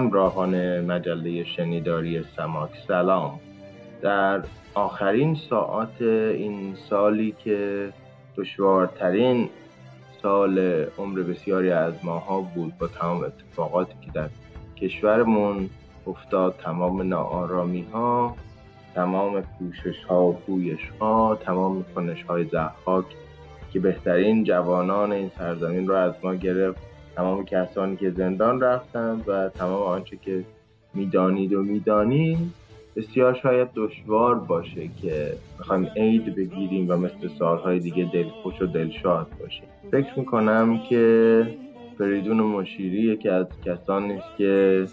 همراهان مجله شنیداری سماک. سلام. در آخرین ساعات این سالی که دشوارترین سال عمر بسیاری از ماها بود با تمام اتفاقاتی که در کشورمون افتاد تمام ناآرامی ها تمام پوشش ها و پویش ها تمام کنش های زحاک که بهترین جوانان این سرزمین رو از ما گرفت. تمام کسانی که زندان رفتند و تمام آنچه که می‌دانید و می‌دانید بسیار شاید دشوار باشه که بخوایم عید بگیریم و مثل سالهای دیگه دلخوش و دلشاد باشیم. فکر می‌کنم که فریدون مشیری یکی از کسانی است که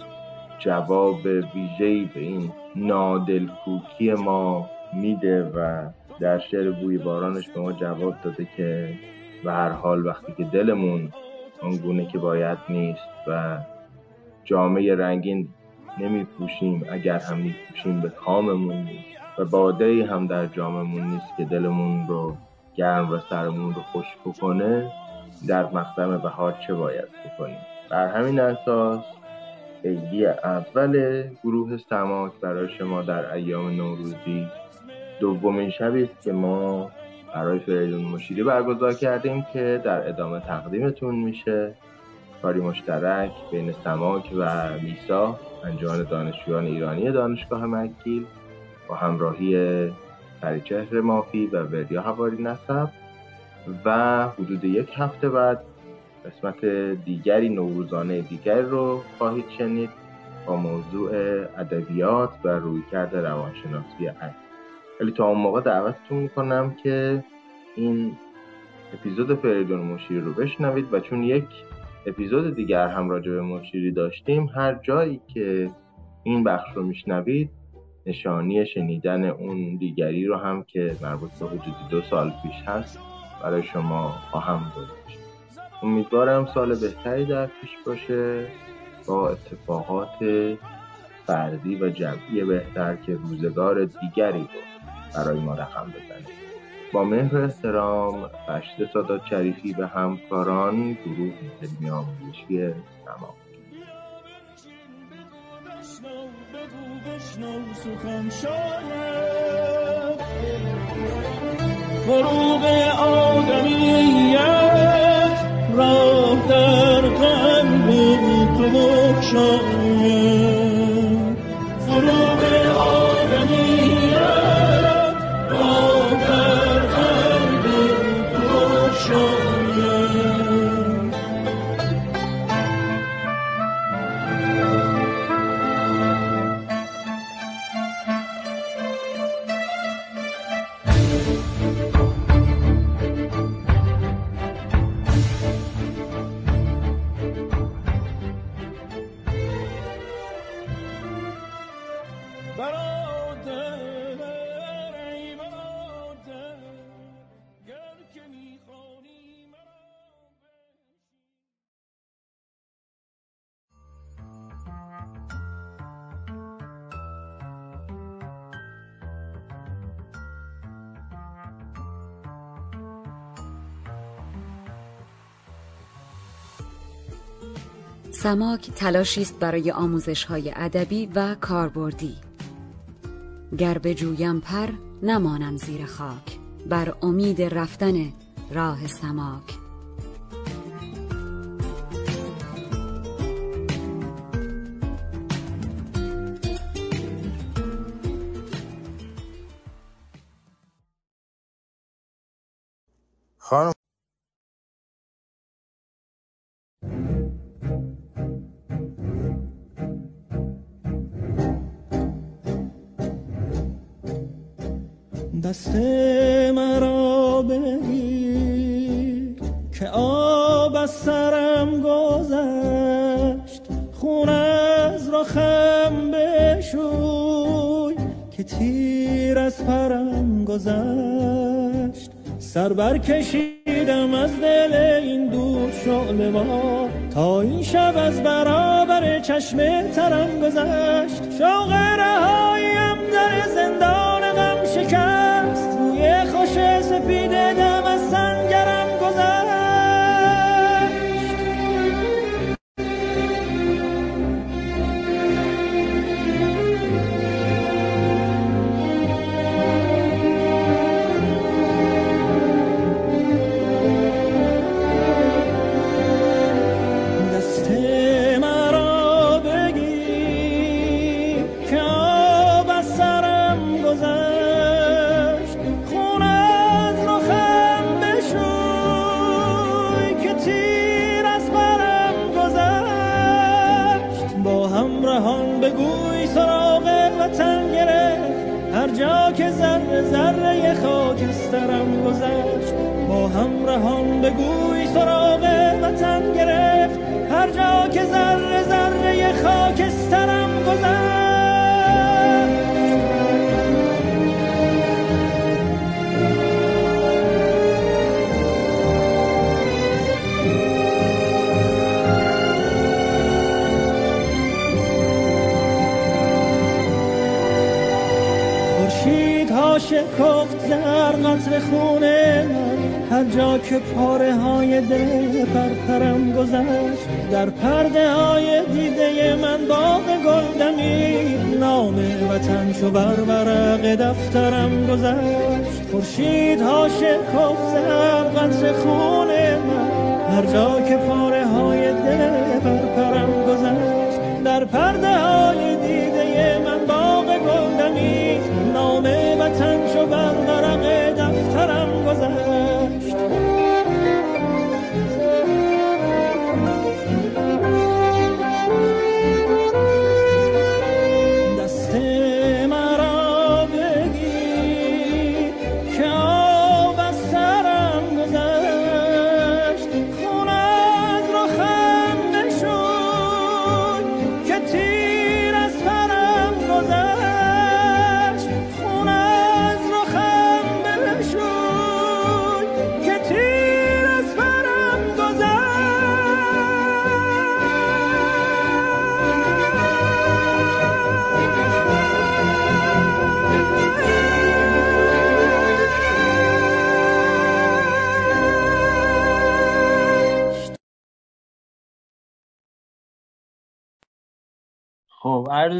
جواب ویژه‌ای به این نادلکوکی ما میده و در شعر بوی بارانش به ما جواب داده که به هر حال وقتی که دلمون آنگونه که باید نیست و جامعه رنگین نمی پوشیم اگر هم می پوشیم به کاممون نیست و باده هم در جامعمون نیست که دلمون رو گرم و سرمون رو خوش بکنه در مقدم بهار چه باید بکنیم؟ بر همین اساس عیدی اول گروه سماک برای شما در ایام نوروزی دومین شبی است که ما برای فریدون مشیری برگزار کردیم که در ادامه تقدیمتون میشه. کاری مشترک بین سماک و میسا انجمن دانشجویان ایرانی دانشگاه مکیل با همراهی فریچهر مافی و وریا هواری نسب و حدود یک هفته بعد قسمت دیگری نوروزانه دیگری رو خواهید شنید با موضوع ادبیات و رویکرد روانشناسی عکس. ولی تا اون موقع دعوتتون می‌کنم که این اپیزود فریدون مشیری رو بشنوید و چون یک اپیزود دیگر هم راجع به مشیری داشتیم هر جایی که این بخش رو میشنوید نشانی شنیدن اون دیگری رو هم که مربوط به حدودی دو سال پیش هست برای شما خواهم گذاشت. امیدوارم سال بهتری در پیش باشه با اتفاقات فردی و جمعی بهتر که روزگار دیگری رو برای ما رقم بزنید. با مهر احترام فشت سادات شریفی به همکاران گروه علمی آموزشی سما فروغ آدمیت راه در قلب تو بخشاید سماک تلاشی است برای آموزش های ادبی و کاربردی. گر بجویم پر نمانم زیر خاک. بر امید رفتن راه سماک. دست مرا بگیر که آب از سرم گذشت. خون از رخم بشوی که تیر از پرم گذشت. سر برکشیدم از دل این دور شعله ما. تا این شب از برابر چشم ترم گذشت. شوق رهاییم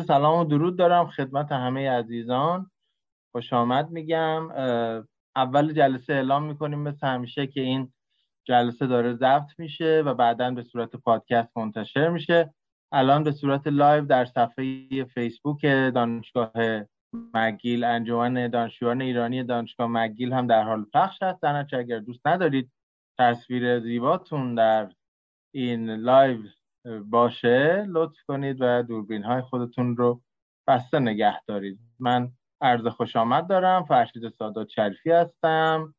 سلام و درود دارم خدمت همه عزیزان. خوش آمد میگم. اول جلسه اعلام می‌کنیم مثل همیشه که این جلسه داره ضبط میشه و بعدا به صورت پادکست منتشر میشه. الان به صورت live در صفحه فیسبوک دانشگاه مک‌گیل انجمن دانشجویان ایرانی دانشگاه مک‌گیل هم در حال پخش هست. در اگر دوست ندارید تصویر زیباتون در این live باشه لطف کنید و دوربین های خودتون رو بسته نگه دارید. من عرض خوش آمد دارم فرشید سادات شریفی هستم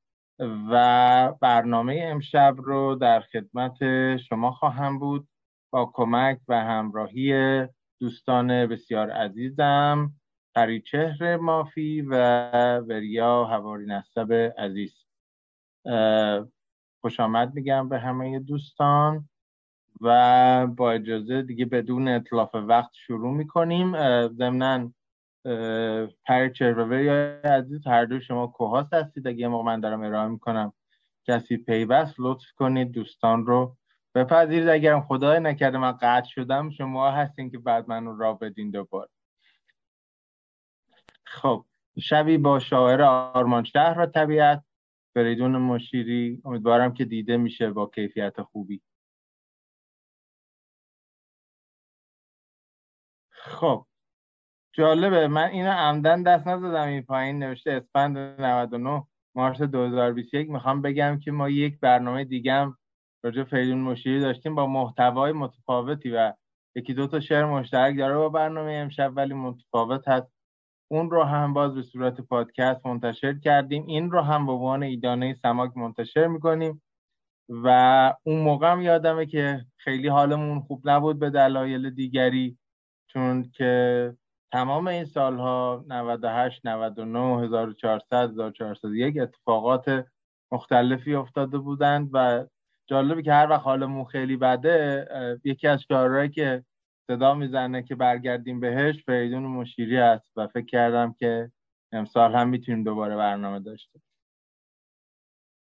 و برنامه امشب رو در خدمت شما خواهم بود. با کمک و همراهی دوستان بسیار عزیزم چهر مافی و وریا هواری نصب عزیز. خوش آمد میگم به همه دوستان. و با اجازه دیگه بدون اطلاف وقت شروع می‌کنیم. ضمنا هر چهروه یا عزیز هر دو شما کوهاست هستید. اگه موقع من دارم ارائه می‌کنم کسی پیوست لطف کنید دوستان رو بپذیرید. اگرم خدای نکرده من قطع شدم شما هستین که بعد من را بدین دوباره. خب شبی با شاعر آرمان شهر و طبیعت. فریدون مشیری. امیدوارم که دیده میشه با کیفیت خوبی. خب جالبه. من اینو عمدن دست نزدم. این پایین نوشته اسفند 99 مارس 2021 می‌خوام بگم که ما یک برنامه دیگه هم راجع فریدون مشیری داشتیم با محتوای متفاوتی و یکی دو تا شعر مشترک داره با برنامه امشب ولی متفاوت هست. اون رو هم باز به صورت پادکست منتشر کردیم. این رو هم به عنوان ایدانه سماک منتشر می‌کنیم. و اون موقع هم یادمه که خیلی حالمون خوب نبود به دلایل دیگری. چون که تمام این سالها 98 99 1400 1401 اتفاقات مختلفی افتاده بودند و جالبه که هر وقت حالمون خیلی بده یکی از شعرهایی که صدا می‌زنه که برگردیم بهش فریدون مشیری است و فکر کردم که امسال هم می‌تونیم دوباره برنامه داشته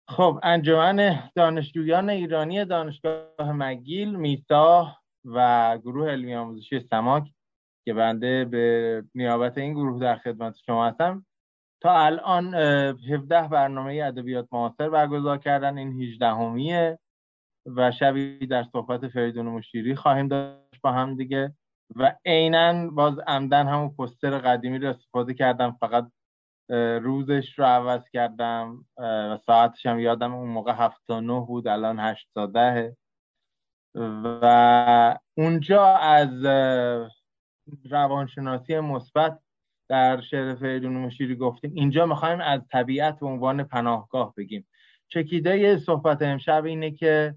خب انجمن دانشجویان ایرانی دانشگاه مگیل میسا و گروه علمی آموزشی سماک که بنده به نیابت این گروه در خدمت شما هستم تا الان 17 برنامه ادبیات معاصر برگزار کردن این 18 همیه و شبی در صحبت فریدون مشیری خواهیم داشت با هم دیگه و عینا باز عمدن همون پستر قدیمی رو استفاده کردم فقط روزش رو عوض کردم و ساعتش هم یادم اون موقع هفت تا نه بود الان هشت تا ده و اونجا از روانشناسی مثبت در شعر فریدون مشیری گفتیم. اینجا می‌خوایم از طبیعت به عنوان پناهگاه بگیم. چکیده صحبت امشب اینه که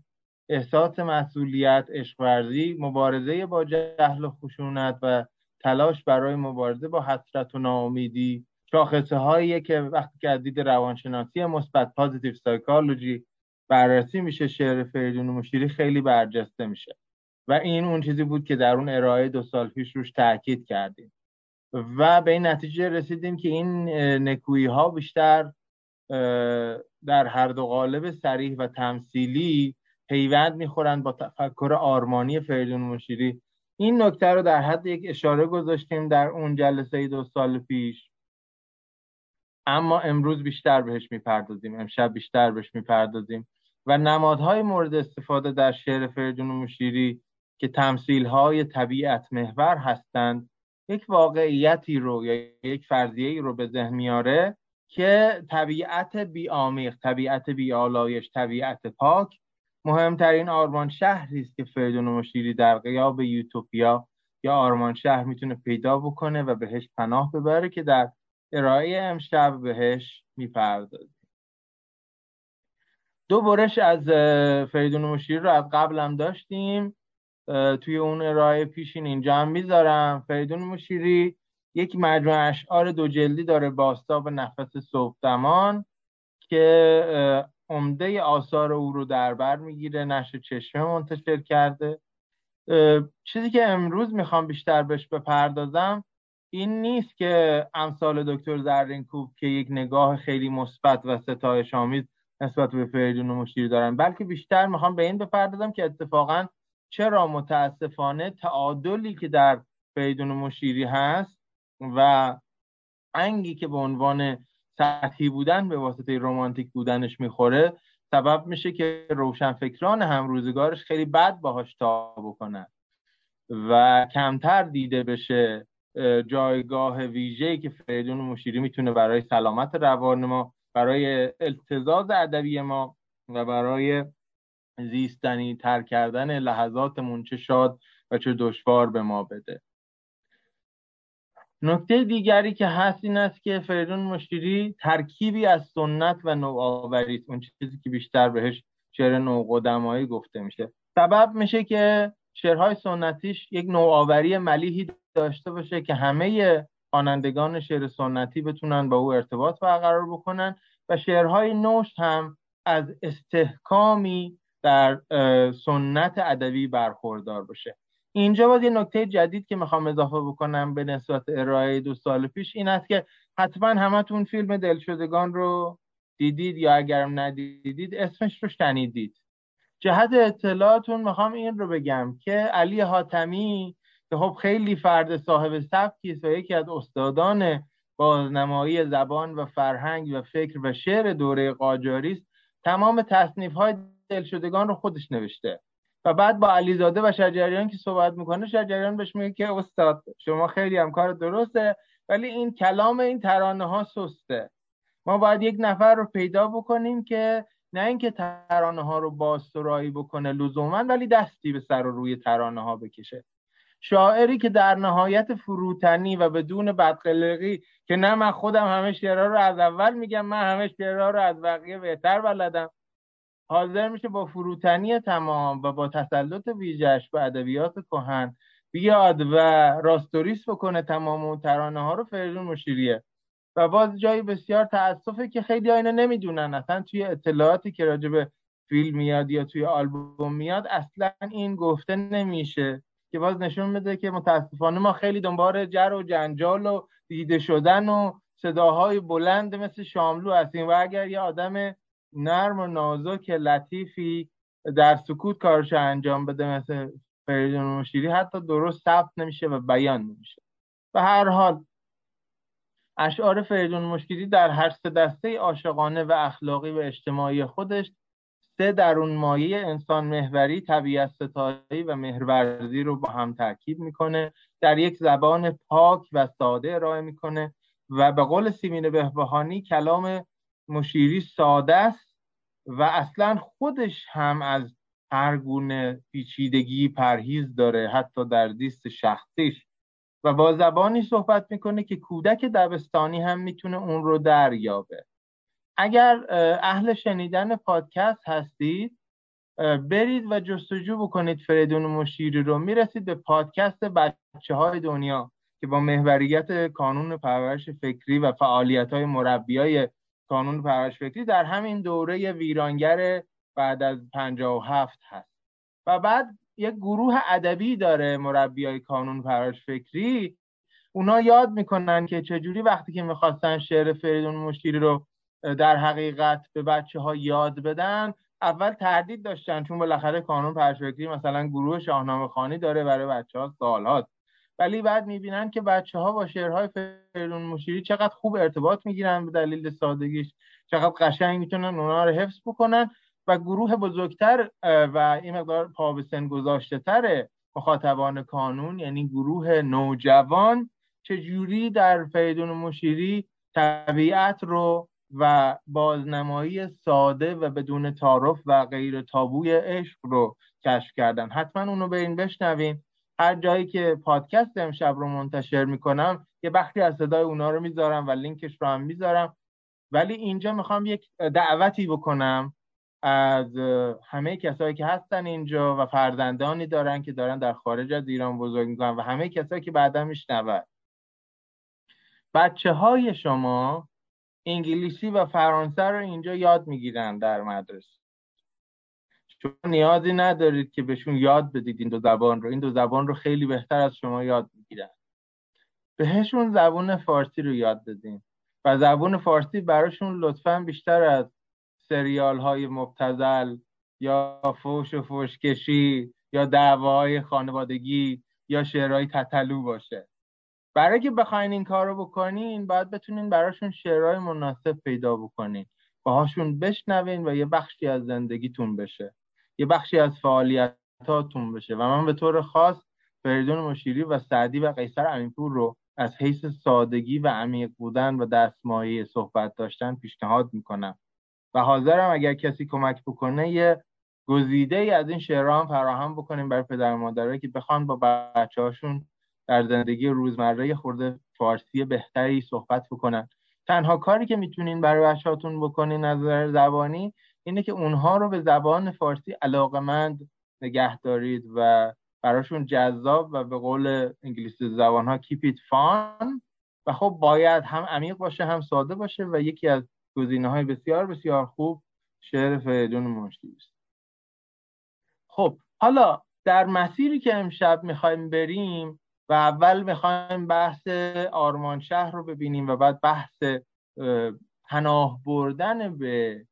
احساس مسئولیت، عشق ورزی، مبارزه با جهل و خشونت و تلاش برای مبارزه با حسرت و ناامیدی شاخصه هایی که وقتی که از دید روانشناسی مثبت پازیتیو سایکولوژی بررسی میشه شعر فریدون مشیری خیلی برجسته میشه. و این اون چیزی بود که در اون ارائه دو سال پیش روش تاکید کردیم. و به این نتیجه رسیدیم که این نکویی ها بیشتر در هر دو قالب سریح و تمثیلی پیوند می‌خورند با تفکر آرمانی فریدون مشیری. این نکته رو در حد یک اشاره گذاشتیم در اون جلسه دو سال پیش. اما امروز بیشتر بهش می‌پردازیم امشب بیشتر بهش می‌پردازیم. و نمادهای مورد استفاده در شعر فریدون مشیری که تمثیل طبیعت محور هستند یک واقعیتی رو یا یک فرضیه رو به ذهن میاره که طبیعت بیامیر طبیعت بیالایش طبیعت پاک مهمترین آرمان شهری است که فریدون مشیری در قیاب یوتوپیا یا آرمان شهر می‌تونه پیدا بکنه و بهش پناه ببره که در ارائه امشب بهش می‌پردازیم دو برش از فریدون مشیری رو از قبلم داشتیم. توی اون ارائه پیشین اینجا هم می‌ذارم. فریدون مشیری یک مجموعه اشعار دو جلدی داره باستاب نفس صبح که عمده آثار او رو در بر می‌گیره نشر چشمه منتشر کرده. چیزی که امروز می‌خوام بیشتر بهش بپردازم این نیست که امثال دکتر زرینکوب که یک نگاه خیلی مثبت و ستایش آمیز نسبت به فریدون و مشیری دارن. بلکه بیشتر می‌خوام به این بپردازم که اتفاقا چرا متاسفانه تعادلی که در فریدون و مشیری هست و انگی که به عنوان سطحی بودن به واسطه رومانتیک بودنش می‌خوره سبب میشه که روشنفکران هم روزگارش خیلی بد باهاش تا بکنن و کمتر دیده بشه جایگاه ویژه‌ای که فریدون مشیری می‌تونه برای سلامت روان ما برای التزاز ادبی ما و برای زیستنی تر کردن لحظاتمون چه شاد و چه دشوار به ما بده. نکته دیگری که هست این است که فریدون مشیری ترکیبی از سنت و نوآوری است. اون چیزی که بیشتر بهش شعر نوقدمایی گفته میشه. سبب میشه که شعرهای سنتیش یک نوآوری ملیحی داشته باشه که همه خوانندگان شعر سنتی بتونن با او ارتباط برقرار بکنن و شعرهای نوش هم از استحکامی در سنت ادبی برخوردار باشه. اینجا باید یه نکته جدید که می‌خوام اضافه بکنم به نسبت ارائه دو سال پیش این است که حتما همتون فیلم دلشدگان رو دیدید یا اگرم ندیدید اسمش رو شنیدید. جهت اطلاعاتون می‌خوام این رو بگم که علی حاتمی که خب خیلی فرد صاحب سبکی است و یکی از استادان بازنمایی زبان و فرهنگ و فکر و شعر دوره قاجاری است. تمام تصنیف های دلشدگان رو خودش نوشته. و بعد با علیزاده و شجریان که صحبت می‌کنه شجریان بهش میگه که استاد شما خیلی هم کار درسته ولی این کلام این ترانه ها سسته. ما باید یک نفر رو پیدا بکنیم که نه اینکه ترانه ها رو باسترایی بکنه لزوما ولی دستی به سر و روی ترانه ها بکشه. شاعری که در نهایت فروتنی و بدون بدقلقی که نه من خودم همه شعرها رو از اول میگم من همه شعرها رو از بقیه بهتر بلدم. حاضر میشه با فروتنی تمام و با تسلط ویژش به ادبیات کهن بیاد و راستوریس بکنه تمام اون ترانه ها رو فریدون مشیریه و باز جایی بسیار تاسفه که خیلی اینو نمی‌دونن. اصلا توی اطلاعاتی که راجع به فیلم میاد یا توی آلبوم میاد اصلا این گفته نمیشه. که باز نشون میده که متاسفانه ما خیلی دنبال جر و جنجال و دیده شدن و صداهای بلند مثل شاملو هستیم و اگر یه آدم نرم و نازک لطیفی در سکوت کارش انجام بده مثل فریدون مشیری حتی درست ثبت نمیشه و بیان نمیشه. و هر حال اشعار فریدون مشکلی در هر سه دسته عاشقانه و اخلاقی و اجتماعی خودش سه درون مایه انسان محوری طبیعت ستایی و مهرورزی رو با هم ترکیب می‌کنه. در یک زبان پاک و ساده ارائه می‌کنه و به قول سیمین بهبهانی کلام مشیری ساده است و اصلا خودش هم از هر گونه پیچیدگی پرهیز داره حتی در دیست شخصیش. و با زبانی صحبت می‌کنه که کودک دبستانی هم می‌تونه اون رو دریابه. اگر اهل شنیدن پادکست هستید برید و جستجو بکنید فریدون مشیری رو. می‌رسید به پادکست بچه های دنیا که با محوریت کانون پرورش فکری و فعالیت های مربی های کانون پرورش فکری در همین دوره ویرانگر بعد از 57 هست. و بعد یک گروه ادبی داره مربی های کانون پرورش فکری. اونا یاد می‌کنن که چجوری وقتی که می‌خواستن شعر فریدون مشیری رو در حقیقت به بچه ها یاد بدن. اول تردید داشتن چون بالاخره کانون پرشفکری مثلا گروه شاهنامه خانی داره برای بچه ها سالات ولی بعد می‌بینن که بچه ها با شعرهای فریدون مشیری چقدر خوب ارتباط می‌گیرن به دلیل سادگیش. چقدر قشنگ می‌تونن اونا رو حفظ بکنن و گروه بزرگتر و این مقدار پا به سن گذاشته تر مخاطبان کانون یعنی گروه نوجوان چجوری در فریدون مشیری طبیعت رو و بازنمایی ساده و بدون تعارف و غیر تابوی عشق رو کشف کردن. حتما اونو به این بشنوین هر جایی که پادکست امشب رو منتشر می‌کنم یه بخشی از صدای اونا رو می‌ذارم و لینکش رو هم می‌ذارم. ولی اینجا می‌خوام یک دعوتی بکنم از همه کسایی که هستن اینجا و فرزندانی دارن که دارن در خارج از ایران بزرگ می‌کنن و همه کسایی که بعدا میشنون. بچه های شما انگلیسی و فرانسه رو اینجا یاد می‌گیرن در مدرسه. شما نیازی ندارید که بهشون یاد بدید این دو زبان رو. این دو زبان رو خیلی بهتر از شما یاد می‌گیرن. بهشون زبون فارسی رو یاد بدین. و زبون فارسی براشون لطفا بیشتر از سریال های مبتزل یا فوش و فوشکشی یا دعواهای خانوادگی یا شعرهای تتلو باشه. برای که بخواین این کار رو بکنین باید بتونین براشون شعرهای مناسب پیدا بکنین. باهاشون بشنوین و یه بخشی از زندگیتون بشه. یه بخشی از فعالیتاتون بشه. و من به طور خاص فریدون مشیری و سعدی و قیصر امینپور رو از حیث سادگی و عمیق بودن و دستمایه صحبت داشتن پیشنهاد می‌کنم. و حاضرم اگر کسی کمک بکنه یه گزیده ای از این شعرها هم فراهم بکنیم برای پدر مادرایی که بخوان با بچه هاشون در زندگی روزمره خورده فارسی بهتری صحبت بکنن. تنها کاری که می‌تونین برای بچهاتون بکنین از نظر زبانی اینه که اونها رو به زبان فارسی علاقمند نگه دارید و براشون جذاب و به قول انگلیسی زبان ها it fun. و خب باید هم عمیق باشه هم ساده باشه و یکی از گزینه های بسیار بسیار خوب شعر فریدون منشی است. خب حالا در مسیری که امشب می‌خوایم بریم و اول می‌خوایم بحث آرمان شهر رو ببینیم و بعد بحث پناه بردن به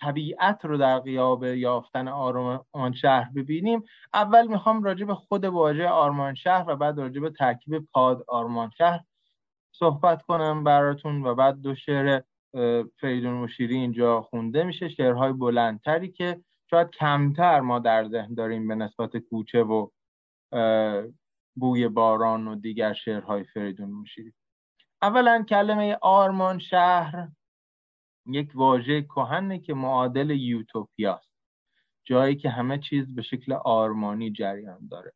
طبیعت رو در قیاب یافتن آرمان شهر ببینیم. اول می‌خوام راجع به خود واژه آرمان شهر و بعد راجع به ترکیب پاد آرمان شهر صحبت کنم براتون و بعد دو شعر فریدون مشیری اینجا خونده میشه شعرهای بلندتری که شاید کمتر ما در ذهن داریم به نسبت کوچه و بوی باران و دیگر شعرهای فریدون مشیری اولا کلمه آرمان شهر یک واژه کهنه که معادل یوتوپیاست جایی که همه چیز به شکل آرمانی جریان داره.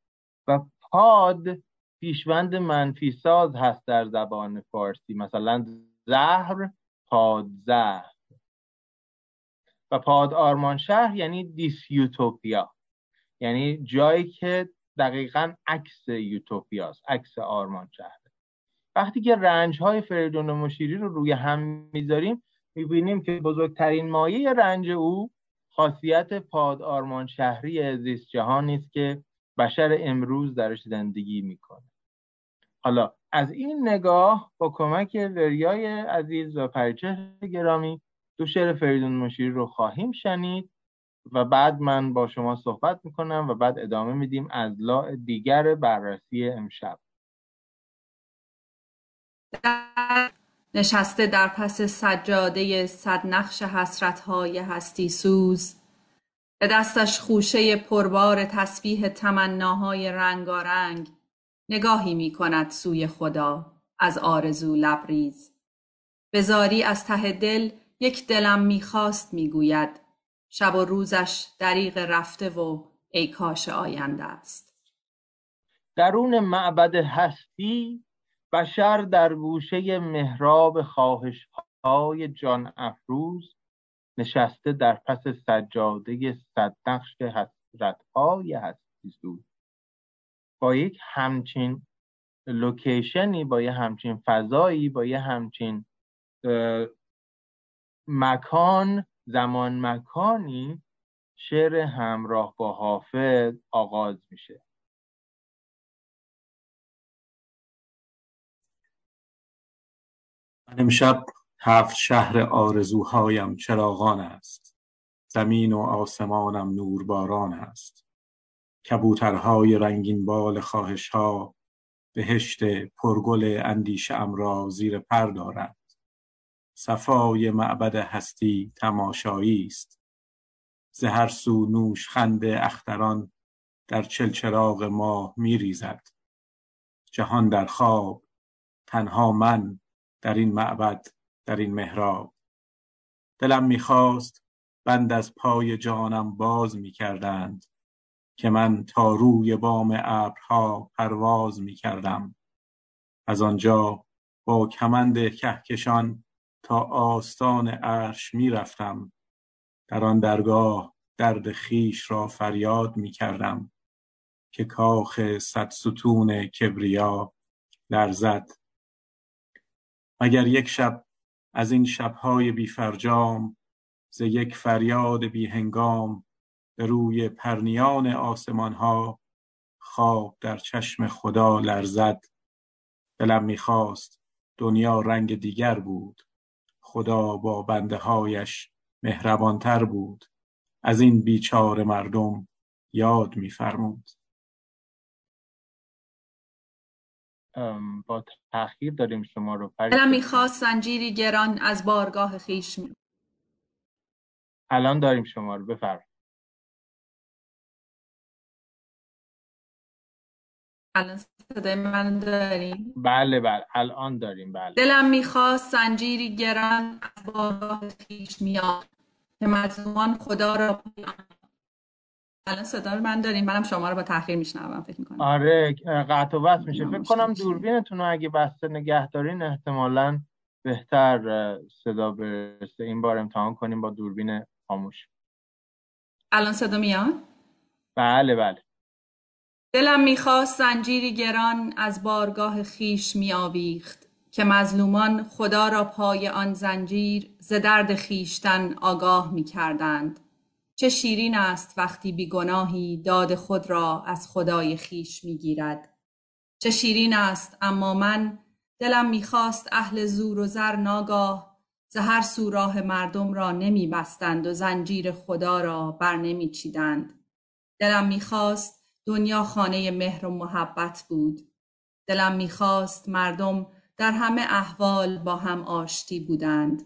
و پاد پیشوند منفی ساز هست در زبان فارسی مثلا زهر پاد زهر. و پاد آرمان شهر یعنی دیسیوتوپیا. یعنی جایی که دقیقا عکس یوتوپیاست عکس آرمان شهر. وقتی که رنج های فریدون مشیری رو روی هم می‌ذاریم می‌بینیم که بزرگترین مایه رنج او خاصیت پاد آرمان شهری زیست جهانی است که بشر امروز درش زندگی می‌کنه. حالا از این نگاه با کمک وریای عزیز و پریچه گرامی دو شعر فریدون مشیری رو خواهیم شنید. و بعد من با شما صحبت می‌کنم و بعد ادامه میدیم از لا دیگر بررسی امشب. نشسته در پس سجاده صد نقش حسرتهای هستی سوز به دستش خوشه پربار تسبیح تمناهای رنگارنگ نگاهی می کند سوی خدا از آرزو لبریز. به زاری از ته دل یک دلم می‌خواست می‌گوید شب و روزش دریغ رفته و ای کاش آینده است. درون معبد هستی بشر در گوشه محراب خواهش های جان افروز نشسته در پس سجاده صدنقش حسرت های هستی سوز با یک همچین لوکیشنی با یه همچین فضایی با یه همچین مکان زمان مکانی شعر همراه با حافظ آغاز میشه. من امشب هفت شهر آرزوهایم چراغان است. زمین و آسمانم نورباران است. کبوترهای رنگین بال خواهش ها بهشت پرگل اندیشه ام را زیر پر دارند. صفای معبد هستی تماشایی است. ز هر سو نوش خند اختران در چلچراغ ماه میریزد. جهان در خواب تنها من در این معبد در این محراب. دلم می‌خواست بند از پای جانم باز می‌کردند که من تا روی بام ابرها پرواز می‌کردم. از آنجا با کمند کهکشان تا آستان عرش می‌رفتم. در آن درگاه درد خیش را فریاد می‌کردم که کاخ صد ستون کبریا لرزد. مگر یک شب از این شبهای بیفرجام ز یک فریاد بیهنگام به روی پرنیان آسمان ها خواب در چشم خدا لرزد؟ دلم می‌خواست دنیا رنگ دیگر بود. خدا با بنده هایش مهربانتر بود. از این بیچاره مردم یاد میفرمود. با تاخیر داریم شما رو. دلم می‌خواست زنجیری گران از بارگاه خیش می... الان داریم شما رو. بفرم الان صدای من داریم بله بله. الان داریم. بله. دلم می‌خواست زنجیری گران از بارگاه خیش میاد که مظلومان خدا را الان صدا رو من داریم منم شما رو با تاخیر میشنوم فکر می‌کنم. آره قطع و وصل میشه. فکر کنم دوربینتون رو اگه بسته نگه دارین احتمالا بهتر صدا برسه این بار امتحان کنیم با دوربین خاموش. الان صدا میاد؟ بله بله. دلم می‌خواست زنجیری گران از بارگاه خیش میآویخت که مظلومان خدا را پای آن زنجیر ز درد خیشتن آگاه می‌کردند. چه شیرین است وقتی بیگناهی داد خود را از خدای خیش می‌گیرد. چه شیرین است اما من دلم می‌خواست اهل زور و زر ناگاه ز هر سو راه مردم را نمیبستند و زنجیر خدا را بر نمیچیدند دلم می‌خواست دنیا خانه مهر و محبت بود دلم می‌خواست مردم در همه احوال با هم آشتی بودند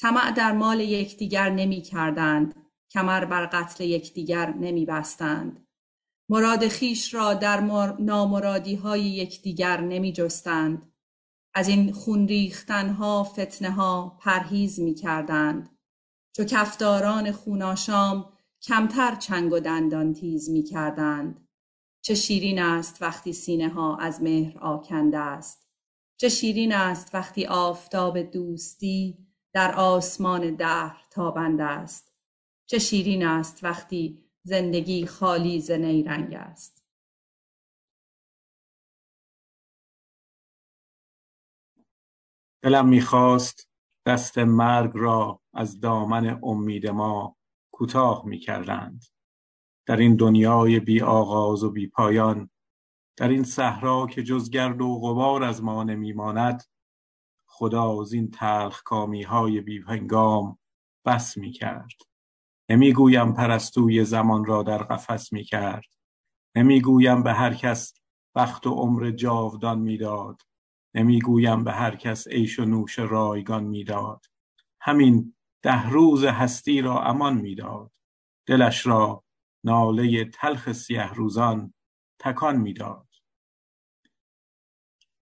طمع در مال یکدیگر نمی‌کردند کمر بر قتل یکدیگر نمی بستند. مراد خیش را در نامرادی های یکدیگر نمی. از این خون ریختن ها فتنه ها پرهیز می کردند. چو کفداران خوناشام کمتر چنگ و دندان تیز می کردند. چه شیرین است وقتی سینه ها از مهر آکنده است. چه شیرین است وقتی آفتاب دوستی در آسمان دهر تابنده است. چه شیرین است وقتی زندگی خالی ز نیرنگ است دلم می‌خواست دست مرگ را از دامن امید ما کوتاه می‌کردند. در این دنیای بی آغاز و بی پایان در این صحرا که جز گرد و غبار از ما نمیماند خدا از این تلخ کامی های بی هنگام بس می‌کرد. نمی‌گویم پرستوی زمان را در قفس می کرد نمی‌گویم به هر کس وقت و عمر جاودان می‌داد. نمی‌گویم به هر کس عیش و نوش رایگان می‌داد. همین ده روز هستی را امان می‌داد. دلش را ناله تلخ سیه روزان تکان می‌داد.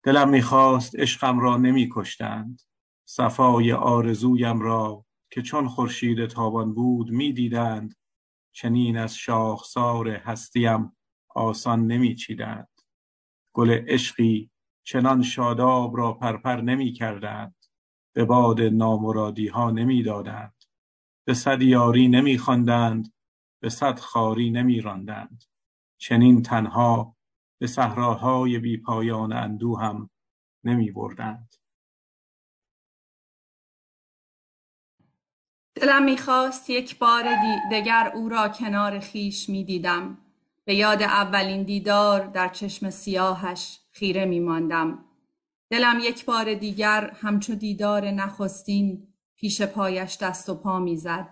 دلم می‌خواست عشقم را نمیکشتند. صفای آرزویم را که چون خورشید تابان بود می‌دیدند. چنین از شاخسار هستیم آسان نمیچیدند. گل عشقی چنان شاداب را پرپر نمی کردند به باد نامرادی ها نمی دادند به صد یاری نمی خواندند به صد خاری نمی راندند چنین تنها به صحراهای بی پایان اندو هم نمی بردند دلم می‌خواست یک بار دگر او را کنار خیش می‌دیدم. به یاد اولین دیدار در چشم سیاهش خیره میماندم. دلم یک بار دیگر همچو دیدار نخستین پیش پایش دست و پا می‌زد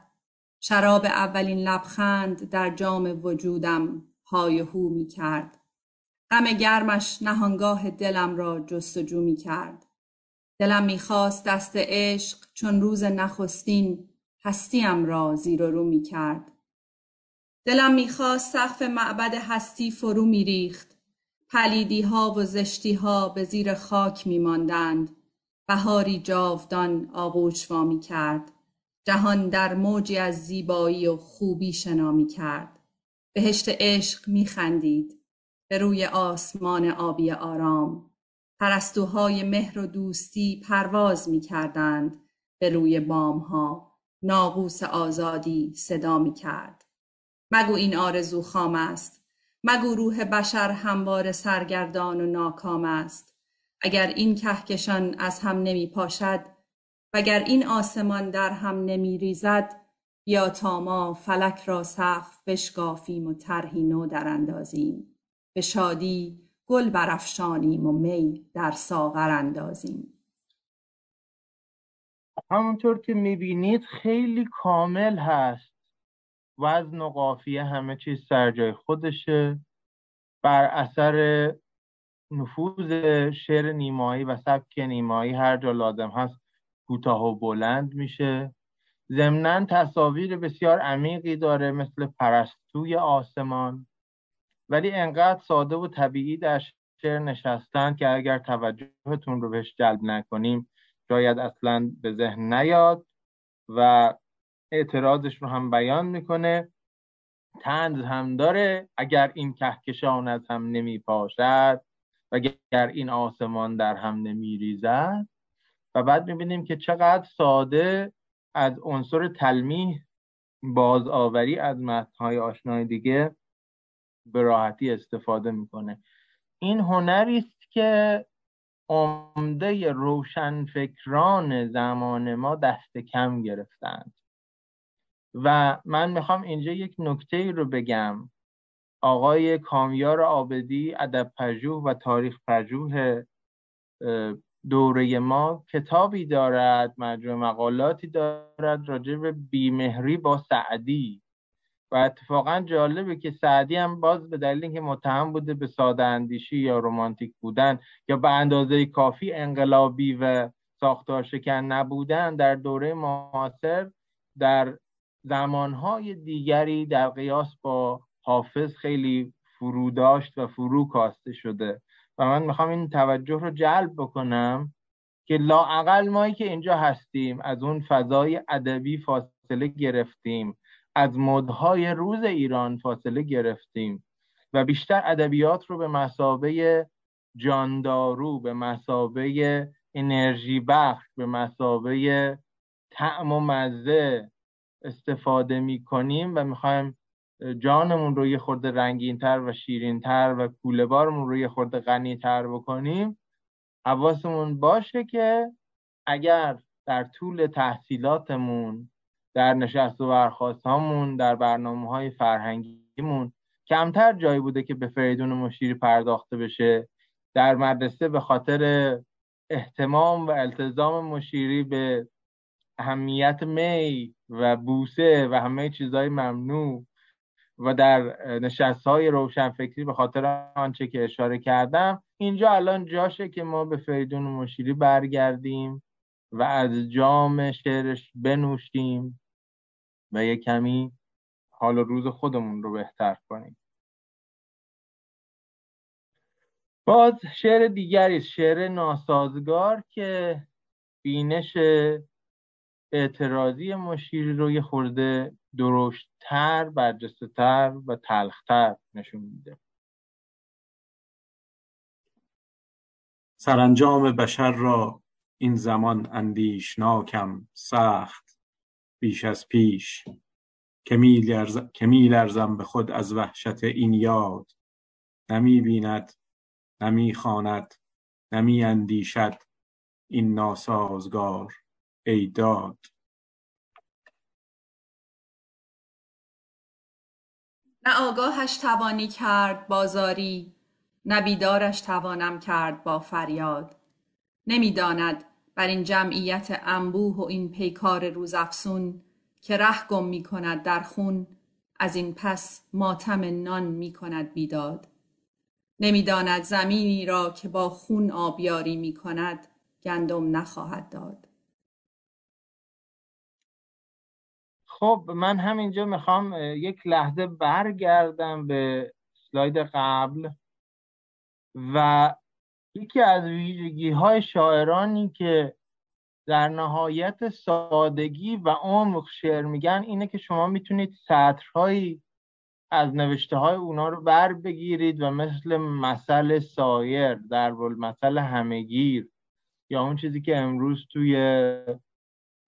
شراب اولین لبخند در جام وجودم های هو می کرد. غم گرمش نهانگاه دلم را جستجو می کرد. دلم می‌خواست دست عشق چون روز نخستین هستیم را زیر و رو می کرد. دلم می‌خواست سقف معبد هستی فرو میریخت. پلیدی ها و زشتی ها به زیر خاک میماندند. بهاری جاودان آغوش وامی کرد. جهان در موجی از زیبایی و خوبی شنا می کرد. بهشت عشق می خندید. به روی آسمان آبی آرام. پرستوهای مهر و دوستی پرواز می کردند به روی بام ها. ناقوس آزادی صدا می کرد. مگو این آرزو خام است. مگو روح بشر هموار سرگردان و ناکام است. اگر این کهکشان از هم نمی پاشد وگر این آسمان در هم نمی ریزد یا تا ما فلک را سقف بشکافیم و طرحی نو در اندازیم. به شادی گل برافشانیم و می در ساغر اندازیم. همونطور که می‌بینید خیلی کامل هست. وزن و قافیه همه چیز سر جای خودشه. بر اثر نفوذ شعر نیمایی و سبک نیمایی هر جا لازم هست کوتاه و بلند میشه. ضمنا تصاویر بسیار عمیقی داره مثل پرستوی آسمان. ولی انقدر ساده و طبیعی در شعر نشستن که اگر توجهتون رو بهش جلب نکنیم شاید اصلا به ذهن نیاد و اعتراضش رو هم بیان می‌کنه. تنز هم داره. اگر این کهکشان از هم نمی پاشد و اگر این آسمان در هم نمی ریزد و بعد می‌بینیم که چقدر ساده از عنصر تلمیح بازآوری از متنهای آشنای دیگه به راحتی استفاده می‌کنه. این هنری است که عمده روشنفکران زمان ما دست کم گرفتند و من می‌خوام اینجا یک نکته رو بگم. آقای کامیار آبدی ادب پژوه و تاریخ پژوه دوره ما کتابی دارد مجموع مقالاتی دارد راجع به بیمهری با سعدی. و اتفاقا جالبه که سعدی هم باز به دلیل اینکه متهم بوده به ساده اندیشی یا رومانتیک بودن یا به اندازه کافی انقلابی و ساختار شکن نبودن در دوره معاصر در زمانهای دیگری در قیاس با حافظ خیلی فروداشت و فرو کاسته شده. و من می‌خوام این توجه رو جلب بکنم که لاعقل مایی که اینجا هستیم از اون فضای ادبی فاصله گرفتیم. از مدهای روز ایران فاصله گرفتیم. و بیشتر ادبیات رو به مسابه جاندارو به مسابه انرژی بخش به مسابه طعم و مزه استفاده می کنیم و می‌خوایم جانمون رو یه خورده رنگینتر و شیرینتر و کوله بارمون رو یه خورده غنیتر بکنیم حواسمون باشه که اگر در طول تحصیلاتمون در نشست و برخواست هامون در برنامه های فرهنگیمون کمتر جایی بوده که به فریدون مشیری پرداخته بشه در مدرسه به خاطر احتمام و التزام مشیری به اهمیت می و بوسه و همه چیزهای ممنوع و در نشست های روشنفکری به خاطر آنچه که اشاره کردم اینجا الان جاشه که ما به فریدون مشیری برگردیم و از جام شعرش بنوشیم و یه کمی حال و روز خودمون رو بهتر کنیم. باز شعر دیگری شعر ناسازگار که بینش اعتراضی مشیری رو یه خورده درشتتر برجسته تر و تلختر نشون میده. سرانجام بشر را این زمان اندیشناکم سخت بیش از پیش. که می لرزم به خود از وحشت این یاد. نمی بیند نمی خواند نمی اندیشد این ناسازگار. ای داد. نه آگاهش توانی کرد بازاری نه بیدارش توانم کرد با فریاد. نمی‌داند بر این جمعیت انبوه و این پیکار روزافزون که ره گم می کند در خون از این پس ماتم نان می کند بیداد. نمی‌داند زمینی را که با خون آبیاری می کند گندم نخواهد داد. خب من همینجا می‌خوام یک لحظه برگردم به سلاید قبل و یکی از ویژگی های شاعرانی که در نهایت سادگی و عمق شعر میگن اینه که شما می‌تونید سطرهایی از نوشته های اونا رو بر بگیرید و مثل مثل سایر در مثل همگیر یا اون چیزی که امروز توی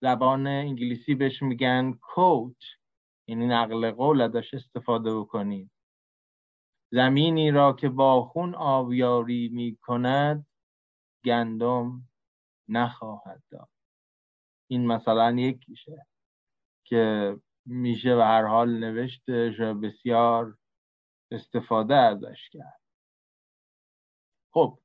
زبان انگلیسی بهش میگن کوت یعنی نقل قول ازش استفاده بکنید زمینی را که با خون آبیاری می کند گندم نخواهد داد. این مثلا یکیشه که میشه به هر حال نوشتش بسیار استفاده ازش کرد. خب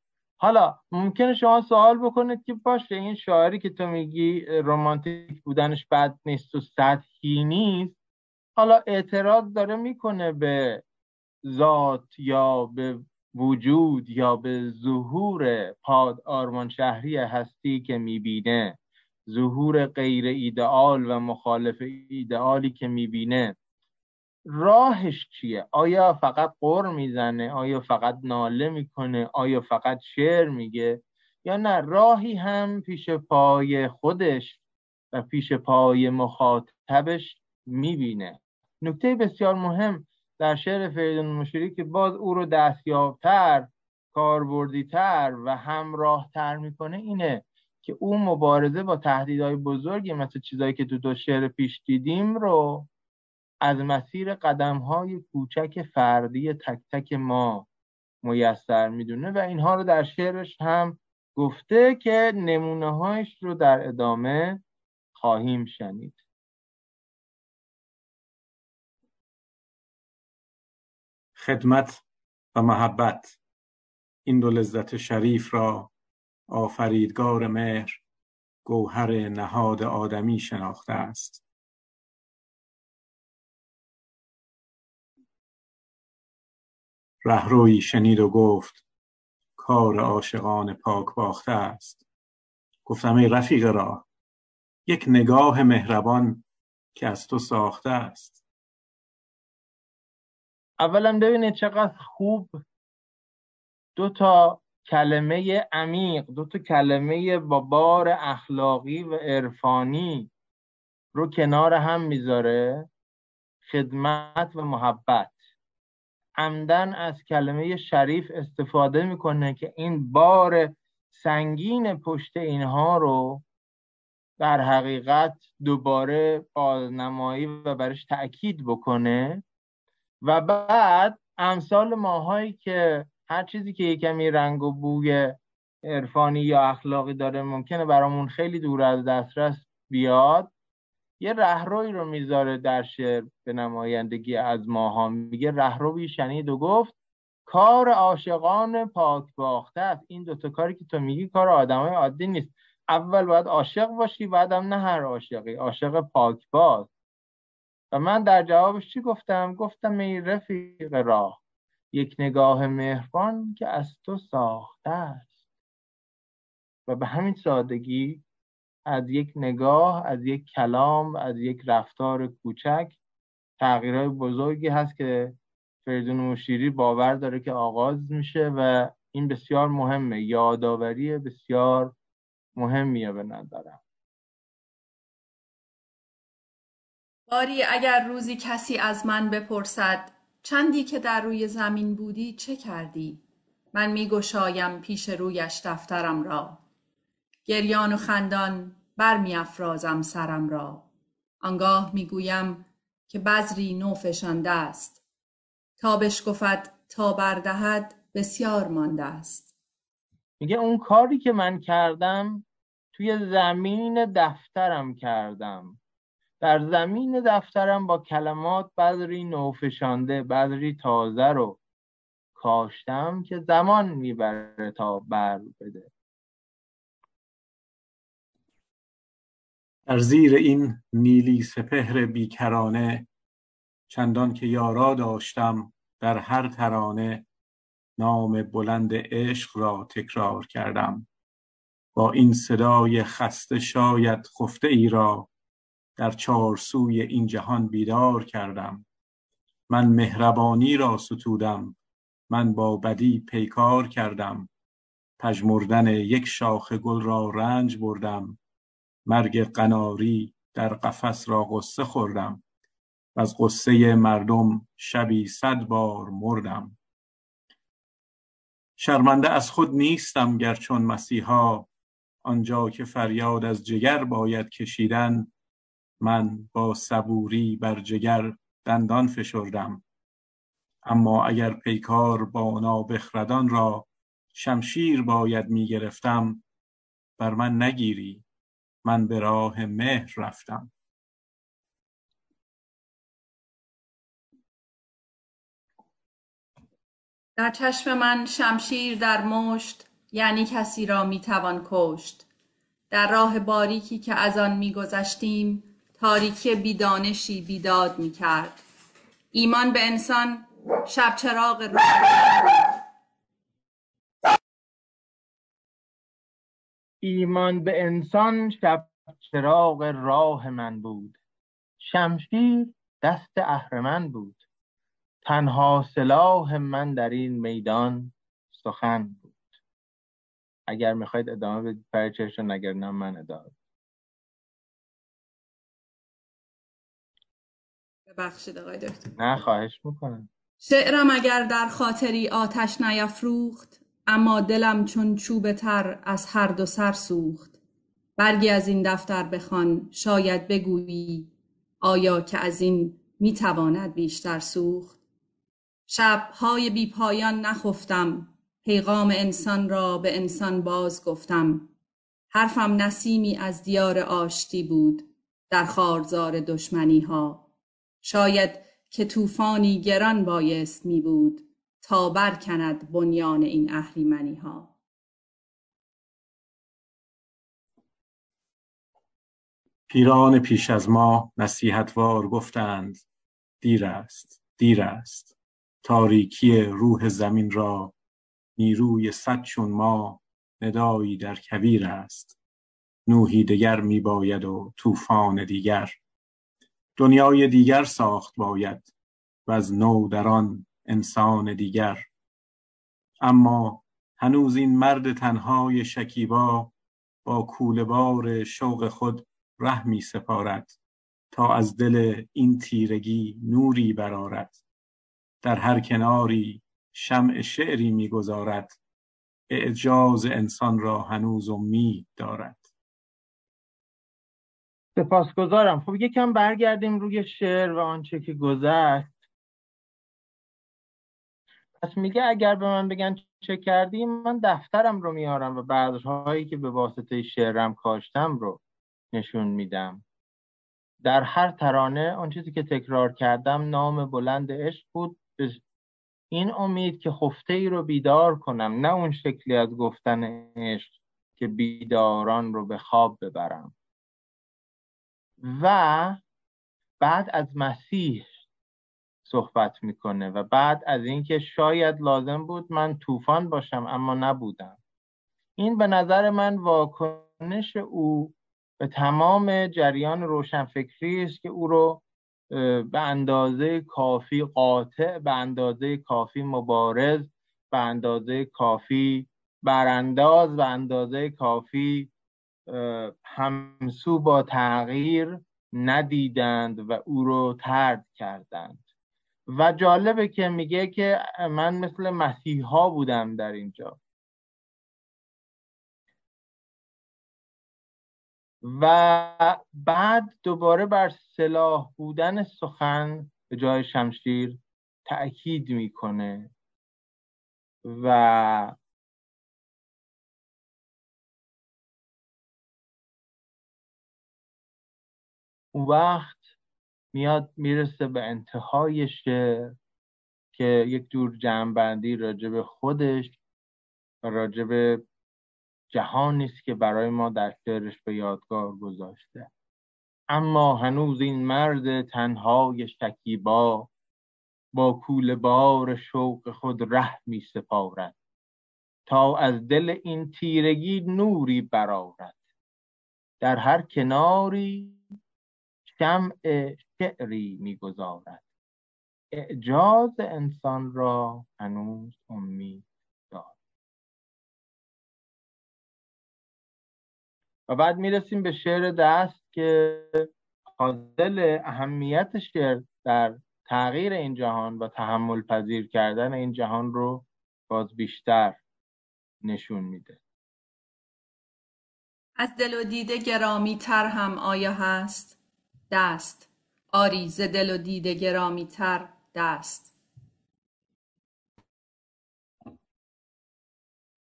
حالا ممکنه شما سوال بکنید که باشه این شاعری که تو میگی رومانتیک بودنش بد نیست و سطحی نیست حالا اعتراض داره می‌کنه به ذات یا به وجود یا به ظهور پاد آرمان شهری هستی که می‌بینه ظهور غیر ایدئال و مخالف ایدئالی که می‌بینه. راهش چیه؟ آیا فقط قر می‌زنه؟ آیا فقط ناله می‌کنه؟ آیا فقط شعر میگه؟ یا نه راهی هم پیش پای خودش و پیش پای مخاطبش می‌بینه. نکته بسیار مهم در شعر فریدون مشیری که باز او رو دستیابتر کاربردیتر و همراهتر می‌کنه اینه که او مبارزه با تهدیدهای بزرگی مثل چیزایی که تو دو شعر پیش دیدیم رو از مسیر قدم های کوچک فردی تک تک ما میسر می‌دونه و اینها رو در شعرش هم گفته که نمونه هایش رو در ادامه خواهیم شنید. خدمت و محبت. این دو لذت شریف را آفریدگار مهر گوهر نهاد آدمی شناخته است. رهروی شنید و گفت کار عاشقان پاک باخته است. گفتم ای رفیق را یک نگاه مهربان که از تو ساخته است. اولا ببینید چقدر خوب دو تا کلمه عمیق دو تا کلمه با بار اخلاقی و عرفانی رو کنار هم می‌ذاره. خدمت و محبت. عمدن از کلمه شریف استفاده می‌کنه که این بار سنگین پشت اینها رو در حقیقت دوباره بازنمایی و برش تأکید بکنه و بعد امثال ماهایی که هر چیزی که کمی رنگ و بوی عرفانی یا اخلاقی داره ممکنه برامون خیلی دور از دسترس بیاد. یه رهروی رو می‌ذاره در شعر به نمایندگی از ماها. میگه رهروی شنید و گفت کار عاشقان پاک باخته است. این دوتا کاری که تو میگی کار آدمای عادی نیست. اول باید عاشق باشی بعدم نه هر عاشقی. عاشق پاک باز. و من در جوابش چی گفتم؟ گفتم ای رفیق راه یک نگاه مهربان که از تو ساخته است. و به همین سادگی از یک نگاه از یک کلام از یک رفتار کوچک. تغییرهای بزرگی هست که فریدون مشیری باور داره که آغاز میشه و این بسیار مهمه. یادآوری بسیار مهمیه به نظرم. باری اگر روزی کسی از من بپرسد چندی که در روی زمین بودی چه کردی؟ من می گشایم پیش رویش دفترم را. گریان و خندان بر می افرازم سرم را. آنگاه می گویم که بذری نو فشانده است. تا بشکفد تا بردهد بسیار مانده است. میگه اون کاری که من کردم توی زمین دفترم کردم. در زمین دفترم با کلمات بذری نوفشانده بذری تازه رو کاشتم که زمان می‌بره تا بر بده. در زیر این نیلی سپهر بیکرانه چندان که یارا داشتم در هر ترانه نام بلند عشق را تکرار کردم. با این صدای خسته شاید خفته ای را در چارسوی این جهان بیدار کردم. من مهربانی را ستودم من با بدی پیکار کردم. پژمردن یک شاخ گل را رنج بردم. مرگ قناری در قفس را قصه خوردم و از قصه مردم شبی صد بار مردم. شرمنده از خود نیستم گر چون مسیحا آنجا که فریاد از جگر باید کشیدن من با صبوری بر جگر دندان فشردم. اما اگر پیکار با نابخردان را شمشیر باید می‌گرفتم بر من نگیری. من به راه مهر رفتم. در چشم من شمشیر در مشت یعنی کسی را می‌توان کشت. در راه باریکی که از آن میگذشتیم تاریکی بیدانشی بیداد می‌کرد ایمان به انسان شب چراغ راه ایمان به انسان شب چراغ راه من بود. شمشیر دست اهرمن بود. تنها سلاح من در این میدان سخن بود. اگر می‌خواید ادامه بدید پرچش رو نگر نه من ادامه ببخشید آقای دکتر. نه خواهش می‌کنم. شعرم اگر در خاطری آتش نیفروخت اما دلم چون چوب تر از هر دو سر سوخت. برگی از این دفتر بخوان شاید بگویی آیا که از این می‌تواند بیشتر سوخت. شبهای بی پایان نخفتم پیغام انسان را به انسان باز گفتم. حرفم نسیمی از دیار آشتی بود در خارزار دشمنی ها شاید که طوفانی گران بایست می بود. تا برکند بنیان این اهریمنی ها پیران پیش از ما نصیحتوار گفتند دیر است دیر است. تاریکی روح زمین را نیروی صد چون ما ندایی در کویر است. نوحی دگر می باید و طوفان دیگر. دنیای دیگر ساخت باید و از نو در آن انسان دیگر. اما هنوز این مرد تنهای شکیبا با کولهبار شوق خود ره می سپارد تا از دل این تیرگی نوری برارد در هر کناری شمع شعری می‌گذارد. اعجاز انسان را هنوز امید دارد. سپاسگزارم. خب یکم برگردیم روی شعر و آنچه که گذشت. پس میگه اگر به من بگن چه کردیم من دفترم رو میارم و بذرهایی که به واسطه شعرم کاشتم رو نشون میدم. در هر ترانه آن چیزی که تکرار کردم نام بلند عشق بود. این امید که خفته ای رو بیدار کنم نه اون شکلی از گفتن عشق که بیداران رو به خواب ببرم. و بعد از مسیح صحبت می‌کنه و بعد از اینکه شاید لازم بود من طوفان باشم اما نبودم. این به نظر من واکنش او به تمام جریان روشنفکری است که او رو به اندازه کافی قاطع به اندازه کافی مبارز به اندازه کافی برانداز به اندازه کافی همسو با تغییر ندیدند و او رو ترد کردند. و جالبه که میگه که من مثل مسیحا بودم در اینجا. و بعد دوباره بر سلاح بودن سخن به جای شمشیر تأکید می‌کنه و اون وقت میاد می‌رسه به انتهای شعر که یک جور جمعبندی راجب خودش و راجب جهانی است که برای ما در شعرش به یادگار گذاشته. اما هنوز این مرد تنهای شکیبا با کول بار شوق خود ره می سپارد تا از دل این تیرگی نوری برارد در هر کناری شمع شعری می‌گذارد. اعجاز انسان را هنوز امید دارد. و بعد می‌رسیم به شعر دست که حاصل اهمیت شعر در تغییر این جهان و تحمل پذیر کردن این جهان رو باز بیشتر نشون میده. از دل و دیده گرامی تر هم آیا هست. دست. آری ز دل و دیده گرامی تر دست.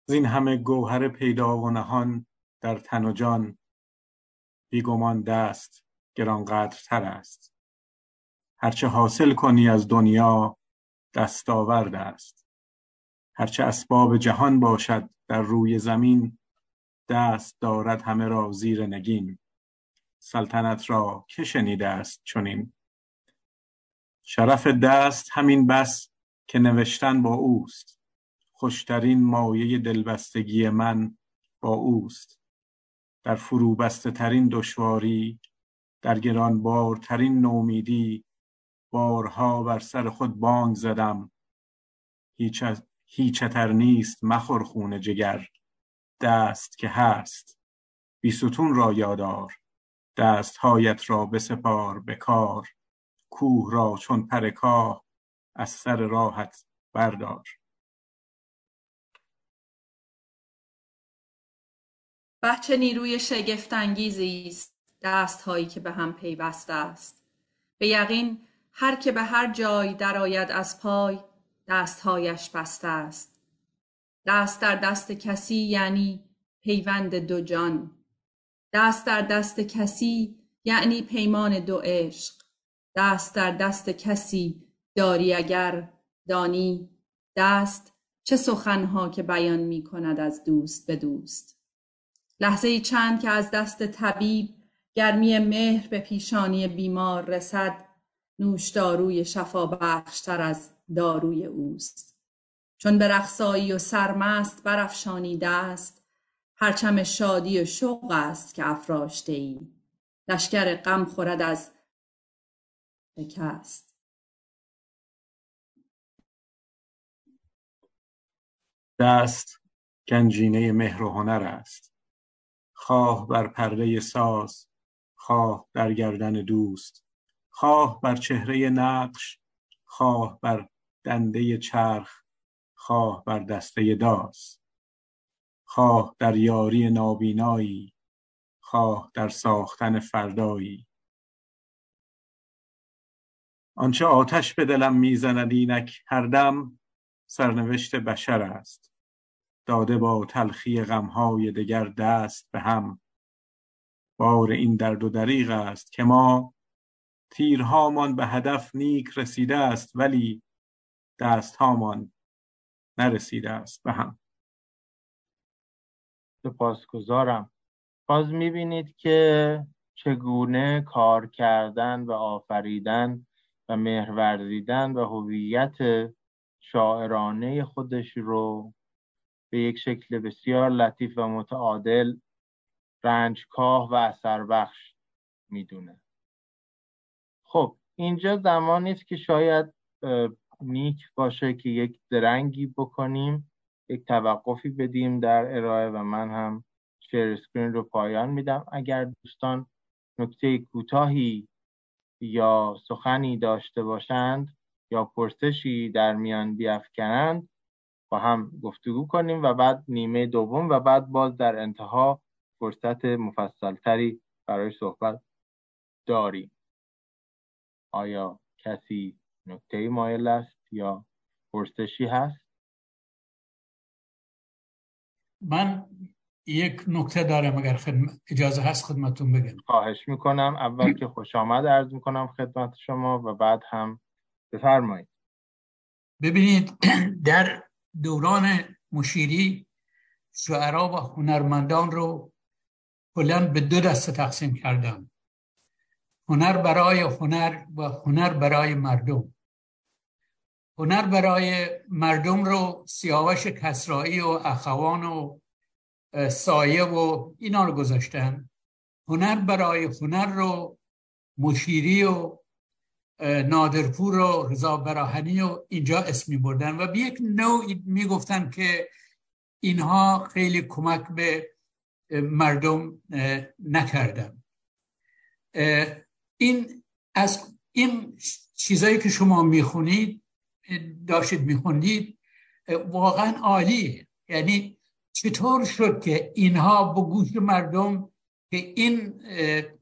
این همه گوهر پیدا و نهان در تن و جان بیگمان دست گرانقدرتر است. هرچه حاصل کنی از دنیا دستاورد است. هرچه اسباب جهان باشد در روی زمین دست دارد همه را زیر نگین. سلطنت را که شنیده است چنین. شرف دست همین بس که نوشتن با اوست. خوشترین مایه دلبستگی من با اوست. در فرو بسته ترین دشواری در گرانبارترین نومیدی بارها بر سر خود بانگ زدم. هیچ هیچتر نیست مخور خون جگر. دست که هست بیستون را یادار دستهایت را بسپار به کار. کوه را چون پر کاه از سر راحت بردار. بچه نیروی شگفت انگیزی است. دستهایی که به هم پیوسته است. به یقین هر که به هر جای درآید از پای دستهایش بسته است. دست در دست کسی یعنی پیوند دو جان. دست در دست کسی یعنی پیمان دو عشق. دست در دست کسی داری اگر دانی. دست چه سخنها که بیان می کند از دوست به دوست. لحظه چند که از دست طبیب گرمی مهر به پیشانی بیمار رسد نوشداروی شفا بخشتر از داروی اوست. چون به رقصایی و سرمست برافشانی دست پرچم شادی و شوق است که افراشته ای لشکر غم خورد از شکست. دست گنجینه مهر و هنر است. خواه بر پرده ساز خواه در گردن دوست خواه بر چهره نقش خواه بر دنده چرخ خواه بر دسته داس خواه در یاری نابینایی خواه در ساختن فردایی. آنچه آتش به دلم می‌زند اینک هر دم سرنوشت بشر است. داده با تلخی غمهای دگر دست به هم. بار این درد و دریغ است که ما تیرهامان به هدف نیک رسیده است ولی دستهامان نرسیده است به هم. سپاسگزارم. باز می‌بینید که چگونه کار کردن و آفریدن و مهرورزیدن و هویت شاعرانه خودش رو به یک شکل بسیار لطیف و متعادل رنجکاه و اثر بخش می‌دونه. خب اینجا زمانی است که شاید نیک باشه که یک درنگی بکنیم. یک توقفی بدیم در ارائه و من هم شیر اسکرین رو پایان میدم. اگر دوستان نکته کوتاهی یا سخنی داشته باشند یا پرسشی در میان بیافکنند با هم گفتگو کنیم و بعد نیمه دوم و بعد باز در انتها فرصت مفصلتری برای صحبت داریم. آیا کسی نکته مایل است یا پرسشی هست؟ من یک نکته دارم اگر خدمت اجازه هست خدمتون بگم. خواهش می‌کنم. اول که خوش آمد عرض می‌کنم خدمت شما و بعد هم بفرمایید. ببینید در دوران مشیری شعرا و هنرمندان رو کلا به دو دسته تقسیم کردن هنر برای هنر و هنر برای مردم. هنر برای مردم رو سیاوش کسرایی و اخوان و سایه و اینا رو گذاشتن. هنر برای هنر رو مشیری و نادرپور و رضا براهنی و اینجا اسمی بردن و به یک نوع می‌گفتن که اینها خیلی کمک به مردم نکردن. این از این چیزایی که شما می‌خونید داشتید می‌خونید واقعا عالیه. یعنی چطور شد که اینها به گوش مردم که این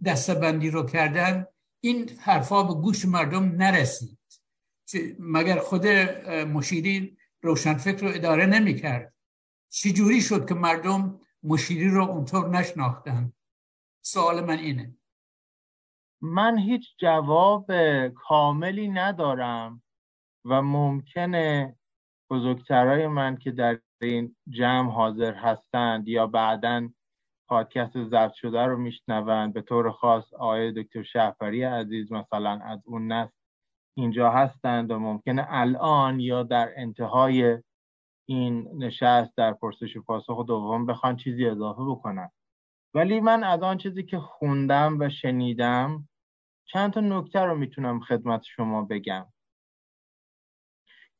دستبندی رو کردن این حرفا به گوش مردم نرسید؟ مگر خود مشیری روشنفکر رو اداره نمی‌کرد؟ چجوری شد که مردم مشیری رو اونطور نشناختن؟ سوال من اینه. من هیچ جواب کاملی ندارم و ممکنه بزرگترای من که در این جمع حاضر هستند یا بعدا پادکست ضبط شده رو میشنوند به طور خاص آقای دکتر شهپری عزیز مثلا از اون نسل اینجا هستند و ممکنه الان یا در انتهای این نشست در پرسش و پاسخ دوم بخوان چیزی اضافه بکنن. ولی من از آن چیزی که خوندم و شنیدم چند تا نکته رو می‌تونم خدمت شما بگم.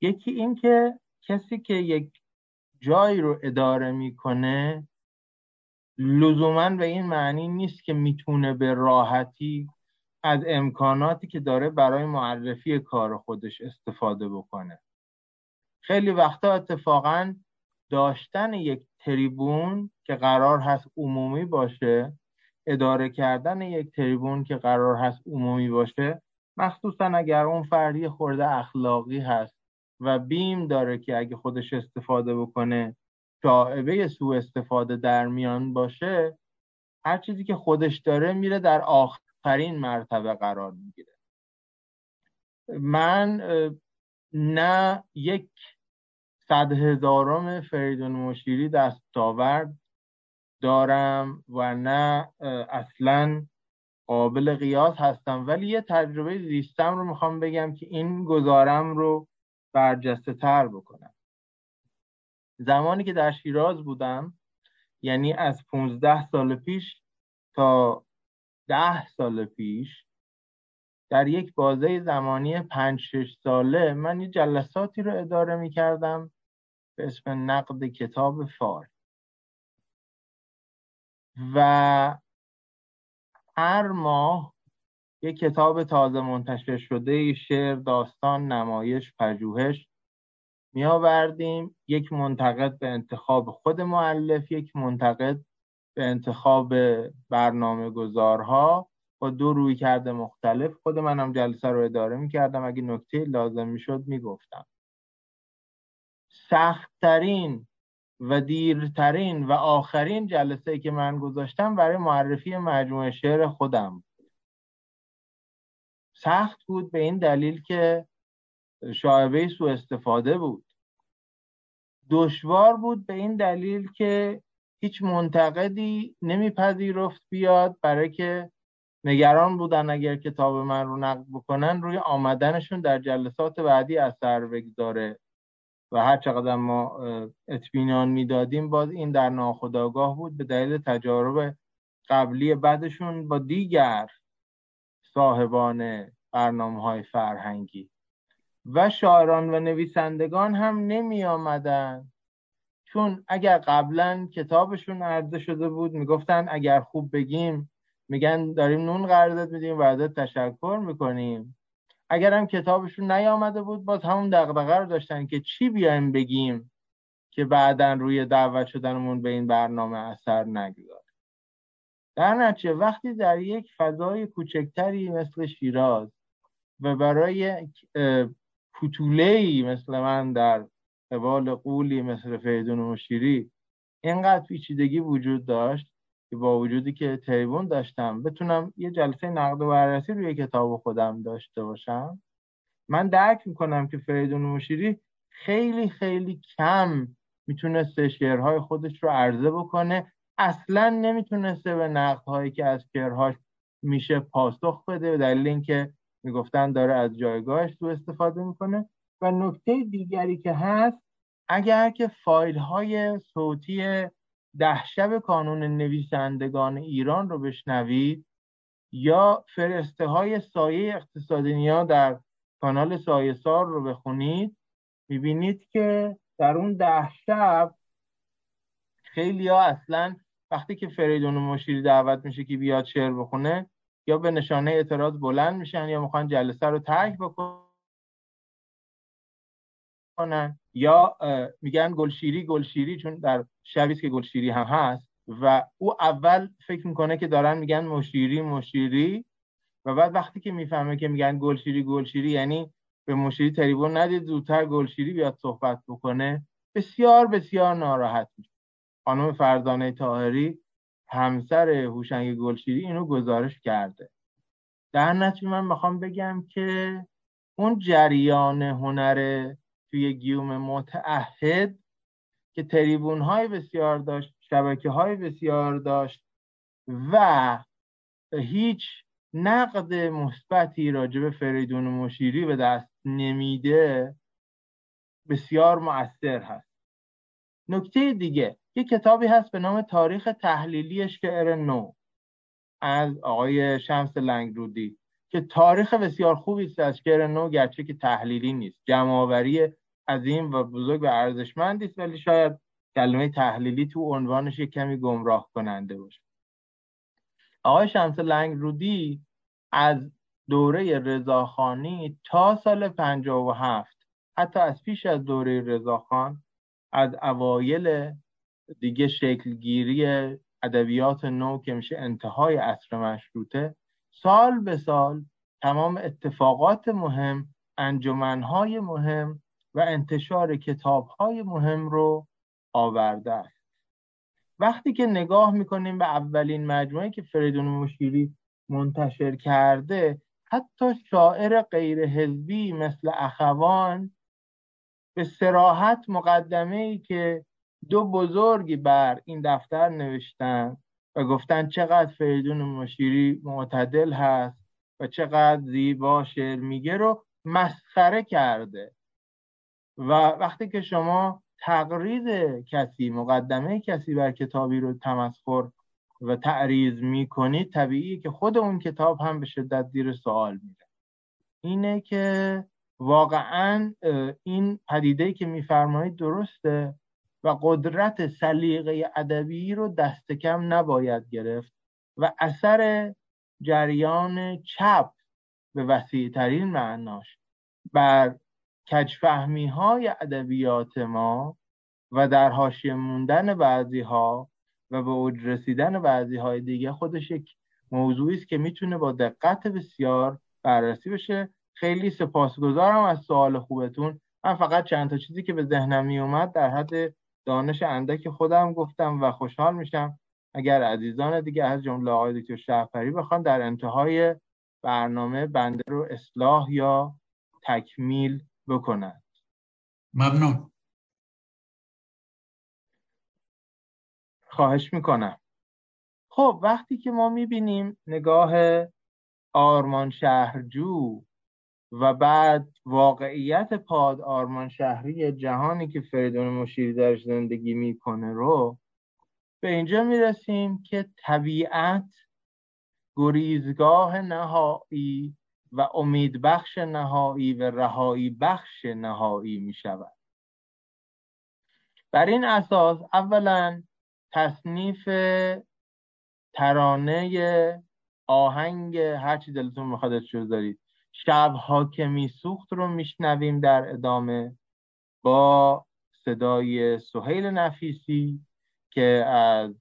یکی این که کسی که یک جایی رو اداره می‌کنه لزوما به این معنی نیست که می‌تونه به راحتی از امکاناتی که داره برای معرفی کار خودش استفاده بکنه. خیلی وقتا اتفاقا داشتن یک تریبون که قرار هست عمومی باشه اداره کردن یک تریبون که قرار هست عمومی باشه مخصوصا اگر اون فردی خورده اخلاقی هست. و بیم داره که اگه خودش استفاده بکنه شاعبه سو استفاده در میان باشه هر چیزی که خودش داره میره در آخرین مرتبه قرار می‌گیره. من نه یک صد هزارم فریدون مشیری دستاورد دارم و نه اصلا قابل قیاس هستم. ولی یه تجربه زیستم رو می‌خوام بگم که این گذارم رو برجسته تر بکنم. زمانی که در شیراز بودم یعنی از 15 سال پیش تا ده سال پیش در یک بازه زمانی پنج شش ساله من یه جلساتی رو اداره می کردم به اسم نقد کتاب فار. و هر ماه یک کتاب تازه منتشر شده شعر داستان نمایش پژوهش. می آوردیم یک منتقد به انتخاب خود معلف یک منتقد به انتخاب برنامه گذارها با دو روی کرده مختلف خود منم جلسه رو اداره می کردم اگه نکته لازم می شد می گفتم سختترین و دیرترین و آخرین جلسه که من گذاشتم برای معرفی مجموعه شعر خودم سخت بود به این دلیل که شاعبه سو استفاده بود. دشوار بود به این دلیل که هیچ منتقدی نمیپذیرفت بیاد برای که نگران بودن اگر کتاب من رو نقد بکنن روی آمدنشون در جلسات بعدی اثر بگذاره. و هر چقدر ما اطمینان می‌دادیم باز این در ناخودآگاه بود به دلیل تجارب قبلی بعدشون با دیگر صاحبان برنامه های فرهنگی. و شاعران و نویسندگان هم نمی آمدن چون اگر قبلا کتابشون عرضه شده بود می‌گفتن اگر خوب بگیم میگن داریم نون قرارداد میدیم و ازت تشکر می‌کنیم. اگرم کتابشون نیامده بود باز همون دغدغه رو داشتن که چی بیایم بگیم که بعدا روی دعوت شدنمون به این برنامه اثر نگذاره در نتیجه وقتی در یک فضای کوچکتری مثل شیراز و برای پتوله مثل من در قبال قولی مثل فیدون مشیری اینقدر پیچیدگی وجود داشت که با وجودی که تریبون داشتم بتونم یه جلسه نقد و بررسی روی کتاب خودم داشته باشم من درک می‌کنم که فریدون مشیری خیلی خیلی کم می‌تونسته شعرهای خودش رو عرضه بکنه اصلا نمی‌تونسته به نقدهایی که از شعرهاش میشه پاسخ بده به دلیل اینکه می‌گفتن داره از جایگاهش تو استفاده می‌کنه. و نکته دیگری که هست اگر که فایل های صوتی ده شب کانون نویسندگان ایران رو بشنوید یا فرسته های سایه اقتصادی ها در کانال سایه سار رو بخونید می‌بینید که در اون ده شب خیلی ها اصلا وقتی که فریدون مشیری دعوت میشه که بیاد شعر بخونه یا به نشانه اعتراض بلند میشن یا می‌خوان جلسه رو ترک بکنن یا میگن گلشیری گلشیری چون در شبیست که گلشیری هم هست و او اول فکر می‌کنه که دارن میگن مشیری مشیری و بعد وقتی که می‌فهمه که میگن گلشیری گلشیری یعنی به مشیری تریبون ندید زودتر گلشیری بیاد صحبت بکنه بسیار بسیار ناراحت میشه. خانم فرزانه تاهری همسر هوشنگ گلشیری اینو گزارش کرده. در نتیجه من می‌خوام بگم که اون جریان هنر توی گیوم متعهد که تریبون های بسیار داشت شبکه های بسیار داشت و هیچ نقد مثبتی راجع به فریدون مشیری به دست نمیده بسیار مؤثر هست. نکته دیگه یه کتابی هست به نام تاریخ تحلیلی شعر نو از آقای شمس لنگرودی که تاریخ بسیار خوبی است از شعر نو گرچه که تحلیلی نیست جمعآوری عظیم و بزرگ و ارزشمندی است ولی شاید کلمه تحلیلی تو عنوانش یک کمی گمراه کننده باشه. آقای شمس لنگرودی از دوره رضاخانی تا سال 57 حتی از پیش از دوره رضاخان از اوایل دیگه شکلگیری ادبیات نو که میشه انتهای عصر مشروطه سال به سال تمام اتفاقات مهم انجمنهای مهم و انتشار کتابهای مهم رو آورده است. وقتی که نگاه می‌کنیم به اولین مجموعه که فریدون مشیری منتشر کرده حتی شاعر غیر حزبی مثل اخوان به سراحت مقدمه ای که دو بزرگی بر این دفتر نوشتن و گفتن چقدر فریدون مشیری معتدل هست و چقدر زیبا شعر میگه رو مسخره کرده. و وقتی که شما تقریض کسی مقدمه کسی بر کتابی رو تمسخر و تعریض می‌کنید طبیعی که خود اون کتاب هم به شدت زیر سوال میره. اینه که واقعا این پدیده که میفرمایید درسته؟ و قدرت سلیقه ادبی رو دست کم نباید گرفت و اثر جریان چپ به وسیع ترین معناش بر کجفهمی های ادبیات ما و در حاشیه موندن بعضی ها و به اوج رسیدن بعضی های دیگه خودش یک موضوعی است که می‌تونه با دقت بسیار بررسی بشه. خیلی سپاسگزارم از سوال خوبتون. من فقط چند تا چیزی که به ذهنم می اومد در حد دانش اندک خودم گفتم و خوشحال میشم. اگر عزیزان دیگه از جمله آقای دکتر شهپری بخوان در انتهای برنامه بنده رو اصلاح یا تکمیل بکنند ممنون. خواهش می‌کنم. خب وقتی که ما می‌بینیم نگاه آرمان شهرجو و بعد واقعیت پاد آرمان شهری جهانی که فریدون مشیری درش زندگی می‌کنه رو به اینجا می‌رسیم که طبیعت گریزگاه نهایی و امیدبخش نهایی و رهایی بخش نهایی می شود بر این اساس اولا تصنیف ترانه آهنگ هرچی دلتون می‌خواد دارید شبها که میسوخت رو میشنویم در ادامه با صدای سهیل نفیسی که از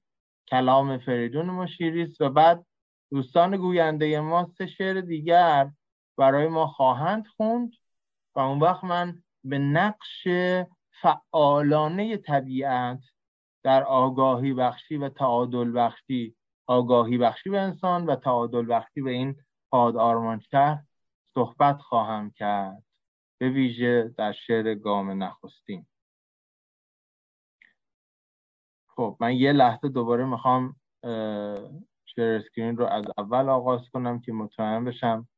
کلام فریدون مشیری است. و بعد دوستان گوینده ما سه شعر دیگر برای ما خواهند خوند و اون وقت من به نقش فعالانه طبیعت در آگاهی بخشی و تعادل بخشی آگاهی بخشی به انسان و تعادل بخشی به این پاد آرمان شهر صحبت خواهم کرد به ویژه در شعر گام نخستین. خب من یه لحظه دوباره می‌خوام شعر اسکرین رو از اول آغاز کنم که مطمئن بشم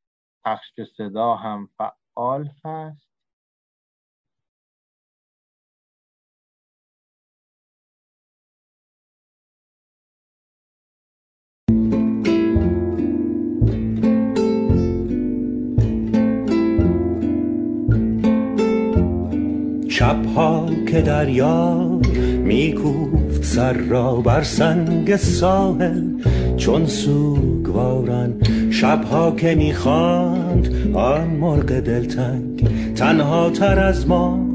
پخش صدا هم فعال هست. شبها که دریا میکوفت سر را بر سنگ ساحل. چون سوگوارن شبها که می‌خواند آن مرغ دلتنگ تنها تر از ما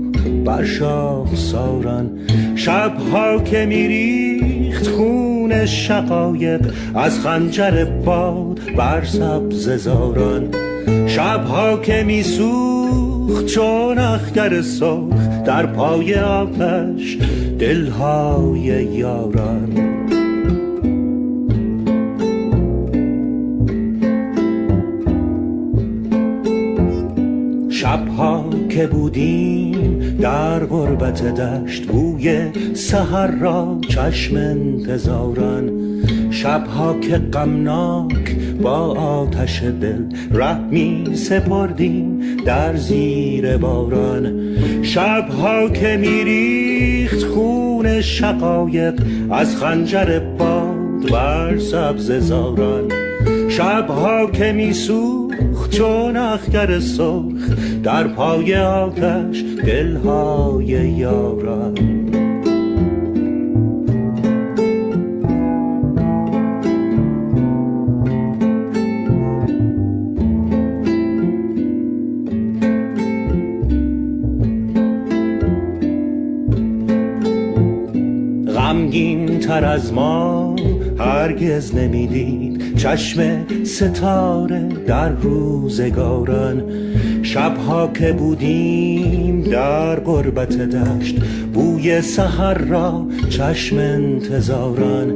بر شاخ سارن شبها که میریخت خون شقایق از خنجر باد بر سبز زاران. شبها که میسوخت چون اخگر سرخ در پای آتش دلهای یاران. شبها که بودیم در غربت دشت بوی سهر را چشم انتظاران. شبها که غمناک با آتش دل رحمی سپردیم در زیر باران. شبها که میریخت خون شقایق از خنجر باد بر سبز زاران. شبها که میسوخت چون اخگر سرخ در پای آتش دلهای یاران. تر از ما هرگز نمی‌دید. چشم ستاره در روزگاران. شبها که بودیم در قربت دشت بوی سحر را چشم انتظاران.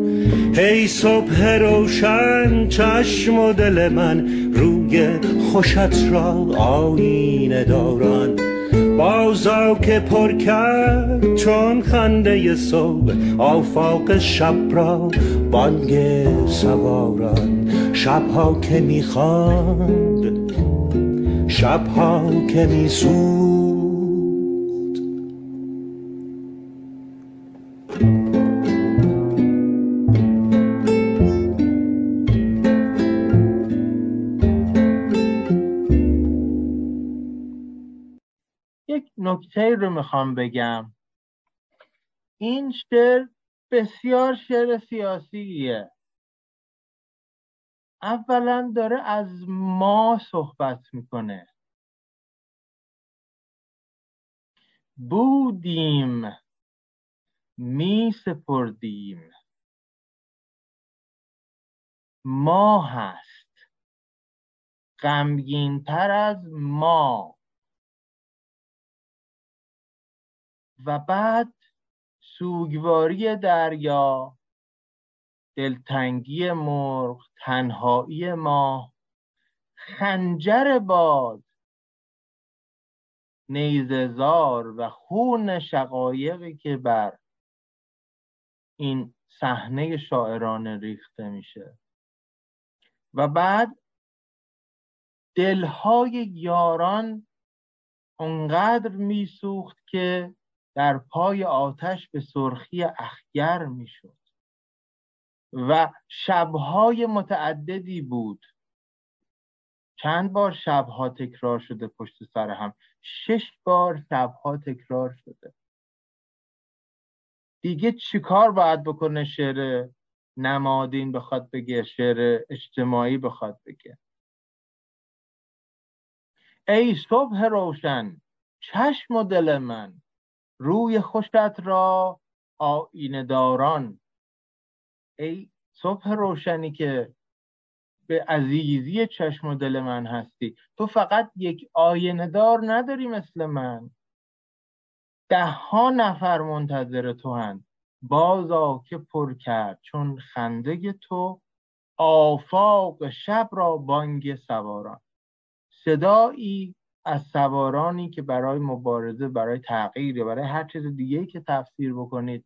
هی صبح روشن چشم و دل من روی خوشت را آینه داران. بازا که پر کرد چون خنده صبح آفاق شب را بانگ سواران. شبها که می‌خواند شبها که میسود. نکته رو می‌خوام بگم. این شعر بسیار شعر سیاسیه. اولا داره از ما صحبت می‌کنه. بودیم می سپردیم ما هست. غمگین تر از ما. و بعد سوگواری دریا دلتنگی مرغ تنهایی ما خنجر باد نیززار و خون شقایقی که بر این صحنه شاعرانه ریخته میشه. و بعد دلهای یاران اونقدر میسوخت که در پای آتش به سرخی اخگر می‌شد. و شبهای متعددی بود. چند بار شبها تکرار شده پشت سر هم. شش بار شبها تکرار شده. دیگه چیکار باید بکنه شعر نمادین بخواد بگه شعر اجتماعی بخواد بگه؟ ای صبح روشن چشم و دل من روی خوشت را آینه داران ای صبح روشنی که به عزیزی چشم و دل من هستی. تو فقط یک آینه دار نداری مثل من. ده ها نفر منتظر تو هن بازا که پر کرد چون خنده تو. آفاق شب را بانگ سواران. صدایی از سوارانی که برای مبارزه برای تغییر برای هر چیز دیگه که تفسیر بکنید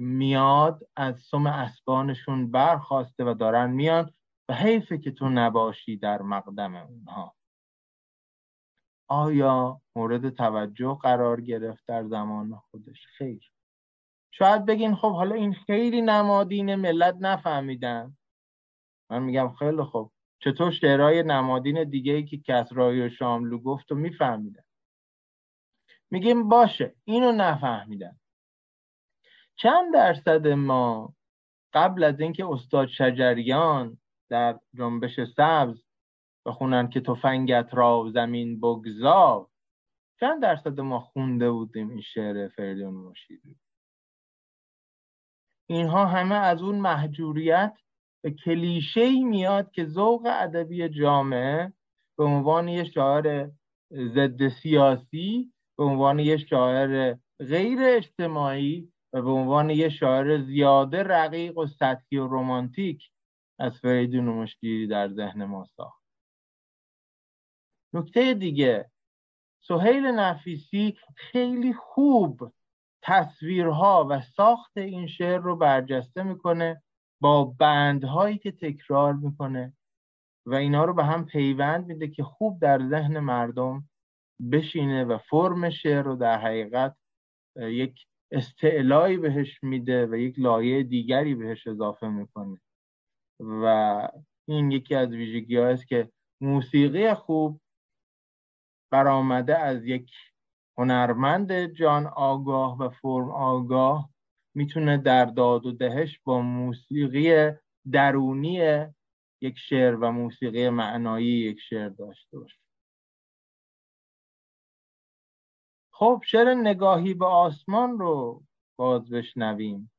میاد از سم اسبانشون برخواسته و دارن میان و حیفه که تو نباشی در مقدم اونها. آیا مورد توجه قرار گرفت در زمان خودش؟ خیر. شاید بگین خب حالا این خیلی نمادین ملت نفهمیدن. من میگم خیلی خب چطور شعرهای نمادین دیگه ای که کسرایی و شاملو گفت و میفهمیدن؟ میگیم باشه اینو نفهمیدن. چند درصد ما قبل از اینکه استاد شجریان در جنبش سبز بخونن که تفنگت را زمین بگذار چند درصد ما خونده بودیم این شعر فریدون مشیری اینها همه از اون محجوریت به کلیشه میاد که ذوق ادبی جامعه به عنوان یه شاعر ضد سیاسی به عنوان یه شاعر غیر اجتماعی و به عنوان یه شاعر زیاده رقیق و سطحی و رومانتیک از فریدون مشکیری در ذهن ما ساخت. نکته دیگه سهیل نفیسی خیلی خوب تصویرها و ساخت این شعر رو برجسته می‌کنه با بندهایی که تکرار می‌کنه و اینا رو به هم پیوند میده که خوب در ذهن مردم بشینه و فرم شعر رو در حقیقت یک استعلایی بهش میده و یک لایه دیگری بهش اضافه می‌کنه. و این یکی از ویژگی است که موسیقی خوب برآمده از یک هنرمند جان آگاه و فرم آگاه می‌تونه در داد و دهش با موسیقی درونی یک شعر و موسیقی معنایی یک شعر داشته باشه. خب شعر نگاهی به آسمان رو باز بشنویم؟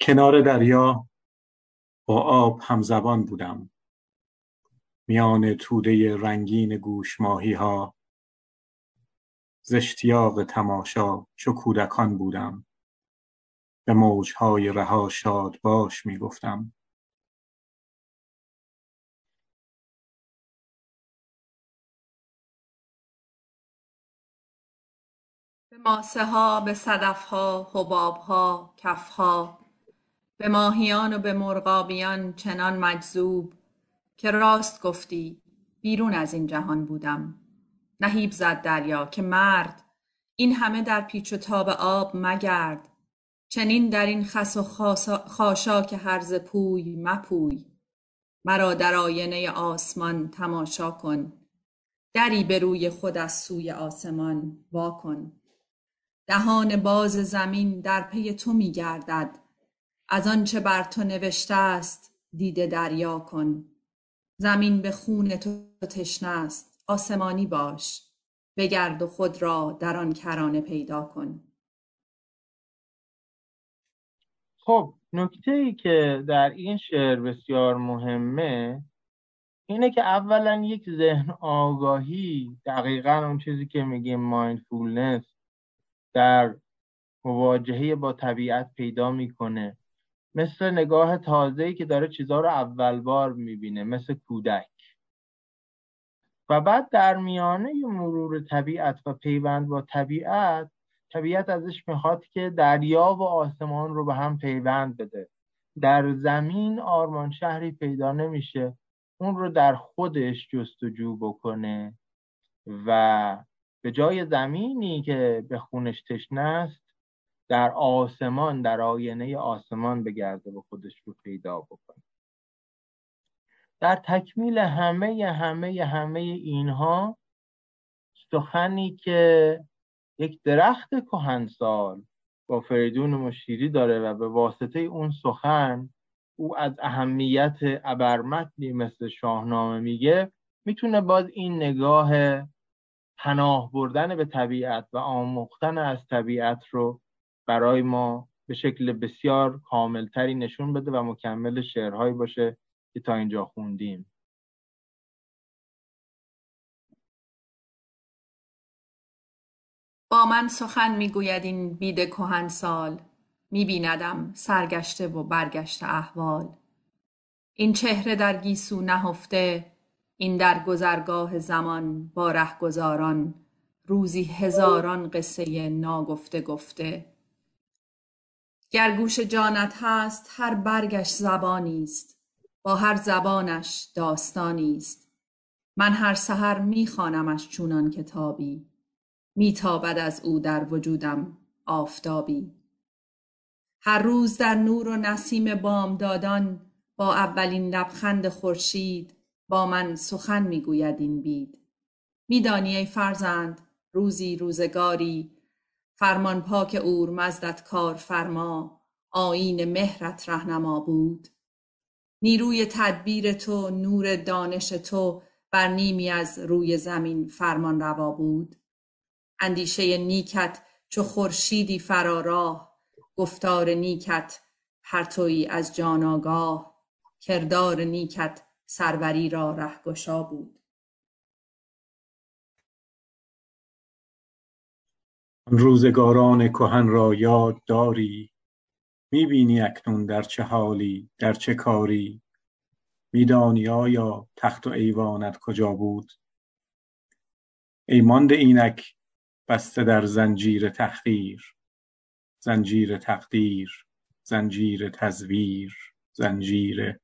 کنار دریا با آب همزبان بودم. میان توده رنگین گوش ماهی ها زشتیاق تماشا چو کودکان بودم. به موجهای رها شاد باش می‌گفتم. به ماسه ها به صدف ها حباب ها کف ها به ماهیان و به مرغابیان چنان مجذوب که راست گفتی بیرون از این جهان بودم. نهیب زد دریا که مرد این همه در پیچ و تاب آب مگرد. چنین در این خس و خاشاک هرز پوی مپوی. مرا در آینه آسمان تماشا کن. دری به روی خود از سوی آسمان وا کن. دهان باز زمین در پی تو می گردد. از آنچه بر تو نوشته است دیده دریا کن. زمین به خون تو تشنه است آسمانی باش. بگرد و خود را در آن کرانه پیدا کن. خب نکته ای که در این شعر بسیار مهمه اینه که اولا یک ذهن آگاهی دقیقا اون چیزی که میگیم مایندفولنس در مواجهه با طبیعت پیدا می‌کنه. مثل نگاه تازه‌ای که داره چیزها رو اول بار می‌بینه مثل کودک. و بعد در میانه مرور طبیعت و پیوند با طبیعت طبیعت ازش می‌خواد که دریا و آسمان رو به هم پیوند بده. در زمین آرمان شهری پیدا نمیشه. اون رو در خودش جستجو بکنه و به جای زمینی که به خونش تشنه است در آسمان در آینه آسمان بگرده و خودش رو پیدا بکنه. در تکمیل همه همه همه اینها سخنی که یک درخت کهنسال با فریدون مشیری داره و به واسطه اون سخن او از اهمیت ابرمتنی مثل شاهنامه میگه می‌تونه باز این نگاه پناه بردن به طبیعت و آموختن از طبیعت رو برای ما به شکل بسیار کاملتری نشون بده و مکمل شعرهایی باشه که تا اینجا خوندیم. با من سخن می‌گوید این بید کهن سال. میبیندم سرگشته و برگشته احوال. این چهره در گیسو نهفته این در گذرگاه زمان با رهگذاران روزی هزاران قصه ناگفته گفته. گر گوش جانت هست هر برگش زبانی است. با هر زبانش داستانی است. من هر سحر میخوانمش چونان کتابی. میتابد از او در وجودم آفتابی. هر روز در نور و نسیم بامدادان با اولین لبخند خورشید با من سخن می‌گوید این بید. میدانی ای فرزند روزی روزگاری فرمان پاک اورمزدت کارفرما آیین مهرت رهنما بود. نیروی تدبیر تو نور دانش تو بر نیمی از روی زمین فرمان روا بود. اندیشه نیکت چو خورشیدی فراراه گفتار نیکت پرتویی از جان آگاه. کردار نیکت سروری را رهگشا بود. روزگاران کهن را یاد داری؟ می‌بینی اکنون در چه حالی در چه کاری؟ میدانی آیا تخت و ایوانت کجا بود؟ ای مانده اینک بسته در زنجیر تحقیر زنجیر تقدیر زنجیر تزویر زنجیر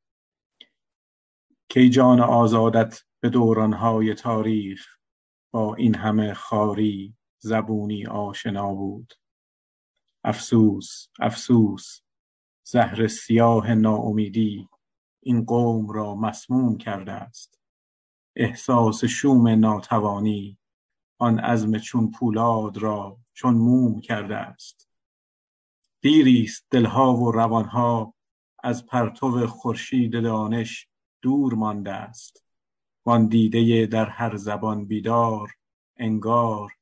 کی جان آزادت به دورانهای تاریخ با این همه خاری زبونی آشنا بود. افسوس افسوس زهر سیاه ناامیدی این قوم را مسموم کرده است. احساس شوم ناتوانی آن عزم چون پولاد را چون موم کرده است. دیری است دلها و روانها از پرتو خورشید دانش دور مانده است. وان دیده در هر زبان بیدار انگار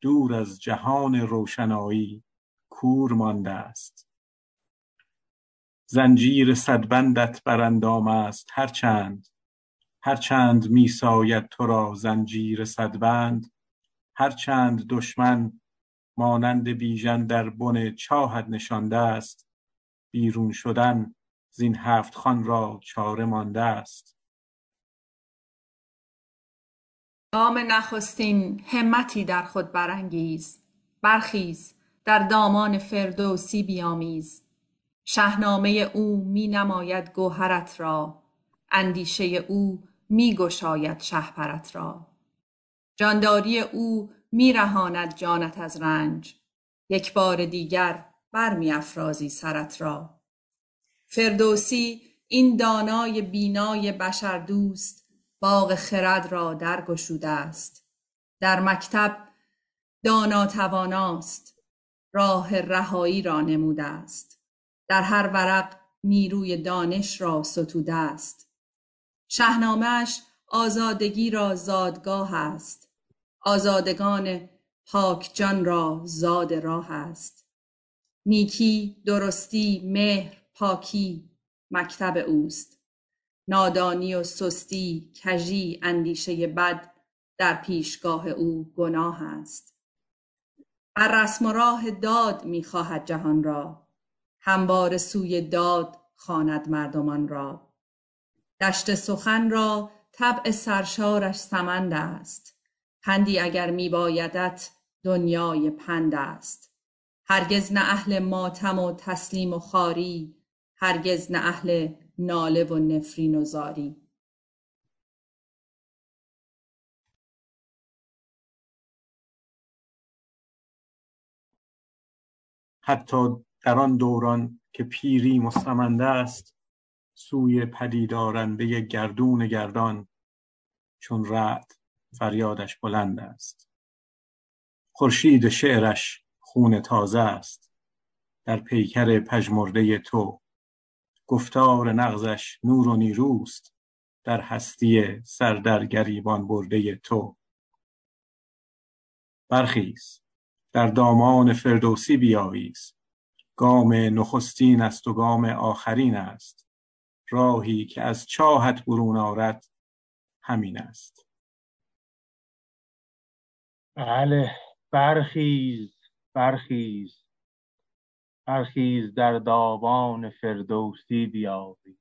دور از جهان روشنایی کور مانده است. زنجیر صدبندت بر اندام است هرچند هرچند میساید تو را زنجیر صدبند هرچند دشمن مانند بیژن در بن چاهت نشانده است. بیرون شدن زین هفت خوان را چاره مانده است. گام نخستین همتی در خود برانگیز برخیز در دامان فردوسی بیامیز. شهنامه او می نماید گوهرت را اندیشه او می گشاید شهپرت را. جانداری او می رهاند جانت از رنج یک بار دیگر برمی افرازی سرت را. فردوسی این دانای بینای بشردوست باغ خرد را درگشوده است در مکتب دانا تواناست راه رهایی را نموده است در هر ورق نیروی دانش را ستوده است شهنامهاش آزادگی را زادگاه است آزادگان پاک جان را زاد راه است نیکی درستی مهر پاکی مکتب اوست. نادانی و سستی کژی اندیشه بد در پیشگاه او گناه است. بر رسم و راه داد می‌خواهد جهان را. همواره سوی داد خواند مردمان را. دشت سخن را طبع سرشارش سمند است. پندی اگر میبایدت دنیای پند است. هرگز نه اهل ماتم و تسلیم و خواری هرگز نه اهل ناله و نفرین و زاری. حتی در آن دوران که پیری مستمنده است سوی پدیدآرنده گردون گردان چون رعد فریادش بلند است. خورشید شعرش خون تازه است. در پیکر پژمرده تو گفتار نغزش نور و نیروست در هستی سر در گریبان برده تو. برخیز در دامان فردوسی بیاییز. گام نخستین است و گام آخرین است. راهی که از چاهت برون آرد همین است. بله برخیز برخیز. برخیز در داوان فردوسی بیاویز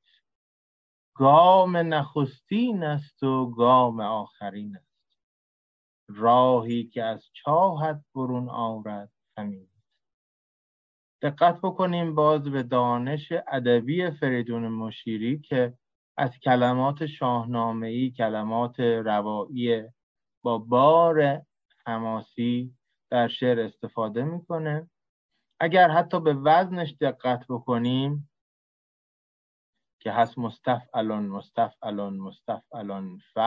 گام نخستین است و گام آخرین است. راهی که از چاهت برون آورد همین دقت بکنیم باز به دانش ادبی فریدون مشیری که از کلمات شاهنامه‌ای کلمات روایی با بار حماسی در شعر استفاده می‌کنه. اگر حتی به وزنش دقت بکنیم که هست مستفعلان مستفعلان مستفعلان ف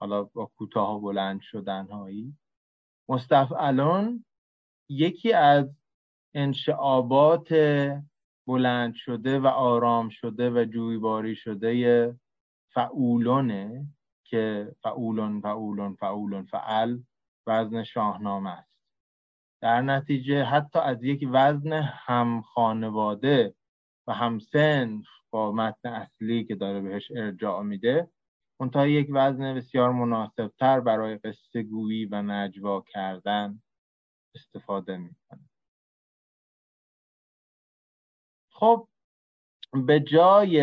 حالا با کوتاه و بلند شدن هایی مستفعلان یکی از انشعابات بلند شده و آرام شده و جویباری شده فعولونه که فعولون فعولون فعولون فعل وزن شاهنامه است. در نتیجه حتی از یک وزن هم خانواده و هم سنف با متن اصلی که داره بهش ارجاع میده منتها یک وزن بسیار مناسبتر برای قصه گویی و نجوا کردن استفاده می‌کنه. خب به جای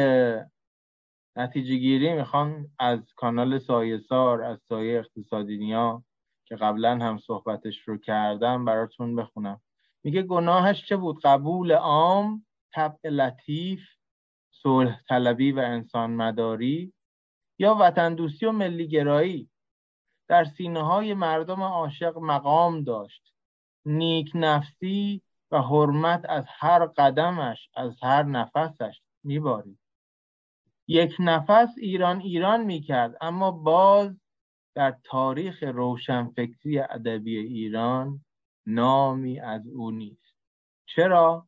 نتیجه گیری می‌خوام از کانال سایه سار از سایه اقتصادی نیا که قبلا هم صحبتش رو کردم براتون بخونم. میگه گناهش چه بود؟ قبول عام طبع لطیف صلح طلبی و انسان مداری یا وطن دوستی و ملی گرایی در سینه های مردم عاشق مقام داشت. نیک نفسی و حرمت از هر قدمش از هر نفسش میبارید. یک نفس ایران ایران می‌کرد اما باز در تاریخ روشنفکری ادبی ایران نامی از او نیست. چرا؟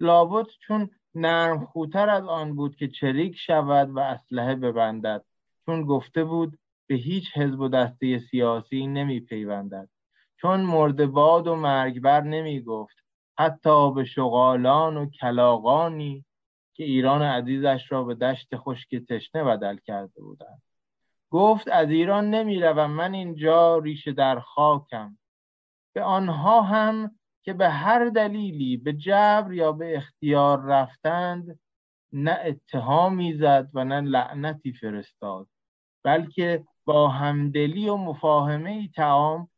لابد چون نرم خوتر از آن بود که چریک شود و اسلحه ببندد چون گفته بود به هیچ حزب و دسته سیاسی نمی پیوندد چون مردباد و مرگبر نمی گفت حتی به شغالان و کلاغانی که ایران عزیزش را به دشت خشک تشنه بدل کرده بودند. گفت از ایران نمی روم من اینجا ریشه در خاکم. به آنها هم که به هر دلیلی به جبر یا به اختیار رفتند نه اتهامی زد و نه لعنتی فرستاد بلکه با همدلی و مفاهمه ای تعام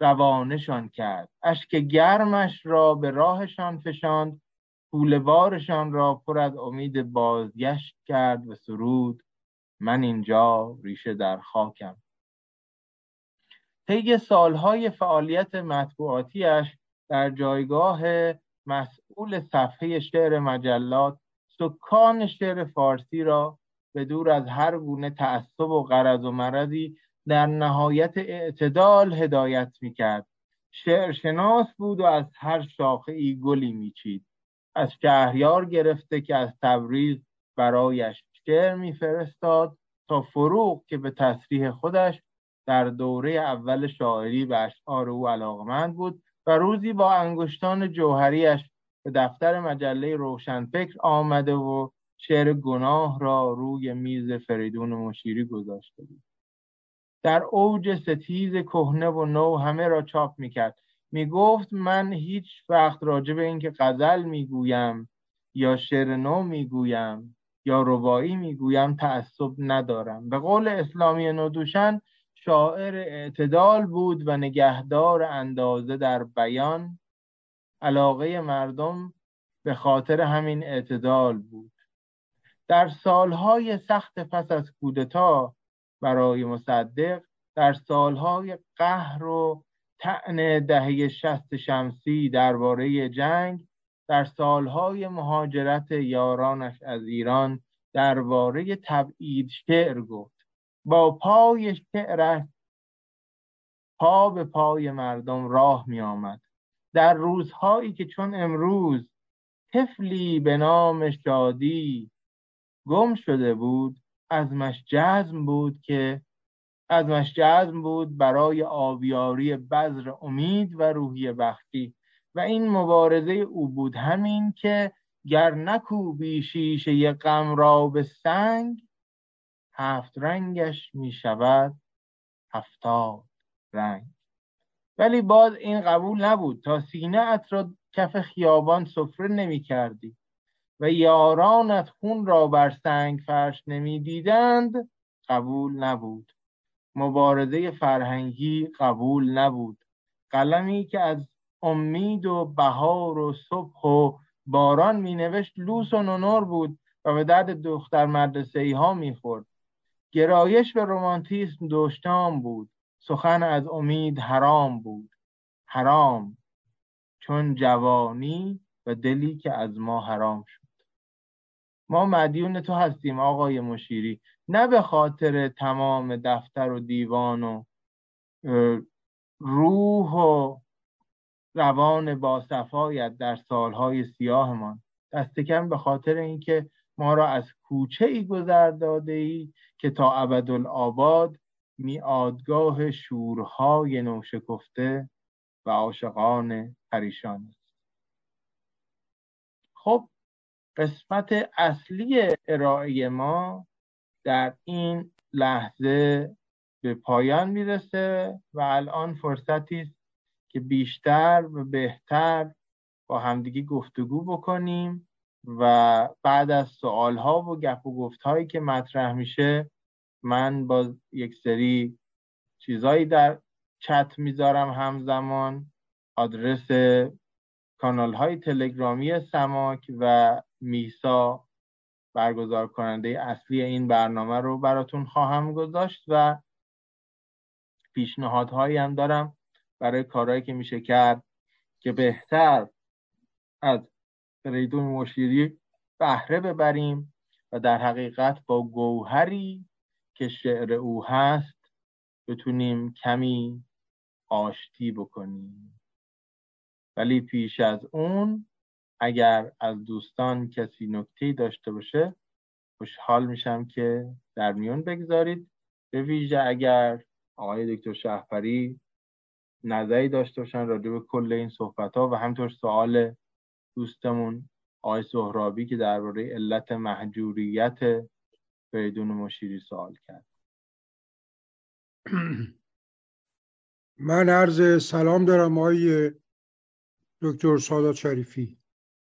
روانشان کرد. اشک گرمش را به راهشان فشاند بارشان را پر از امید بازگشت کرد و سرود من اینجا ریشه در خاکم. طی سالهای فعالیت مطبوعاتیش در جایگاه مسئول صفحه شعر مجلات سکان شعر فارسی را به دور از هر گونه تعصب و غرض و مرضی در نهایت اعتدال هدایت می‌کرد. شعر شناس بود و از هر شاخه ای گلی میچید. از شهریار گرفته که از تبریز برایش شعر میفرستاد تا فروغ که به تصریح خودش در دوره اول شاعری به اشعار او علاقمند بود و روزی با انگشتان جوهریش به دفتر مجله روشنفکر آمده و شعر گناه را روی میز فریدون مشیری گذاشته بود. در اوج ستیز کهنه و نو همه را چاپ می‌کرد. می‌گفت من هیچ وقت راجع به اینکه غزل می‌گویم یا شعر نو می‌گویم. یا ربایی می‌گویم تعصب ندارم. به قول اسلامی ندوشن شاعر اعتدال بود و نگهدار اندازه در بیان علاقه مردم به خاطر همین اعتدال بود. در سالهای سخت پس از کودتا برای مصدق در سالهای قهر و تعن دهه شست شمسی درباره جنگ در سالهای مهاجرت یارانش از ایران درباره تبعید شعر گفت. با پای شعرش پا به پای مردم راه می آمد در روزهایی که چون امروز طفلی به نام شادی گم شده بود ازمش جزم بود که ازمش جزم بود برای آبیاری بذر امید و روحی بختی. و این مبارزه او بود همین که گر نکوبی شیشه غم را به سنگ هفت رنگش می شود هفتاد رنگ. ولی باز این قبول نبود. تا سینه ات را کف خیابان سفره نمی کردی و یارانت خون را بر سنگ فرش نمی دیدند قبول نبود. مبارزه فرهنگی قبول نبود. قلمی که از امید و بهار و صبح و باران می نوشت لوس و نونور بود و به درد دختر مدرسه ای ها می خورد. گرایش به رومانتیسم دوشتام بود. سخن از امید حرام بود. حرام. چون جوانی و دلی که از ما حرام شد. ما مدیون تو هستیم آقای مشیری. نه به خاطر تمام دفتر و دیوان و روح و روان باصفایت در سالهای سیاهمان. دست کم به خاطر اینکه ما را از کوچه ای گذر داده ای که تا ابدالآباد میادگاه شورهای نوشکفته و عاشقان پریشان است. خب قسمت اصلی ارائه ما در این لحظه به پایان می‌رسه و الان فرصتی است که بیشتر و بهتر با همدیگه گفتگو بکنیم و بعد از سوال ها و گپ و گفت هایی که مطرح میشه من با یک سری چیزایی در چت می‌ذارم همزمان. آدرس کانال های تلگرامی سماک و میسا برگزار کننده اصلی این برنامه رو براتون خواهم گذاشت و پیشنهادهایی هم دارم. برای کارهایی که میشه کرد که بهتر از فریدون مشیری بهره ببریم و در حقیقت با گوهری که شعر او هست بتونیم کمی آشتی بکنیم. ولی پیش از اون اگر از دوستان کسی نکته داشته باشه خوشحال میشم که در میون بگذارید. به ویژه اگر آقای دکتر شهپری نظری داشته باشن راجع به کل این صحبت ها و همطور سوال دوستمون آقای سهرابی که درباره علت محجوریت فریدون مشیری سوال کرد. من عرض سلام دارم آقای دکتر سادات شریفی.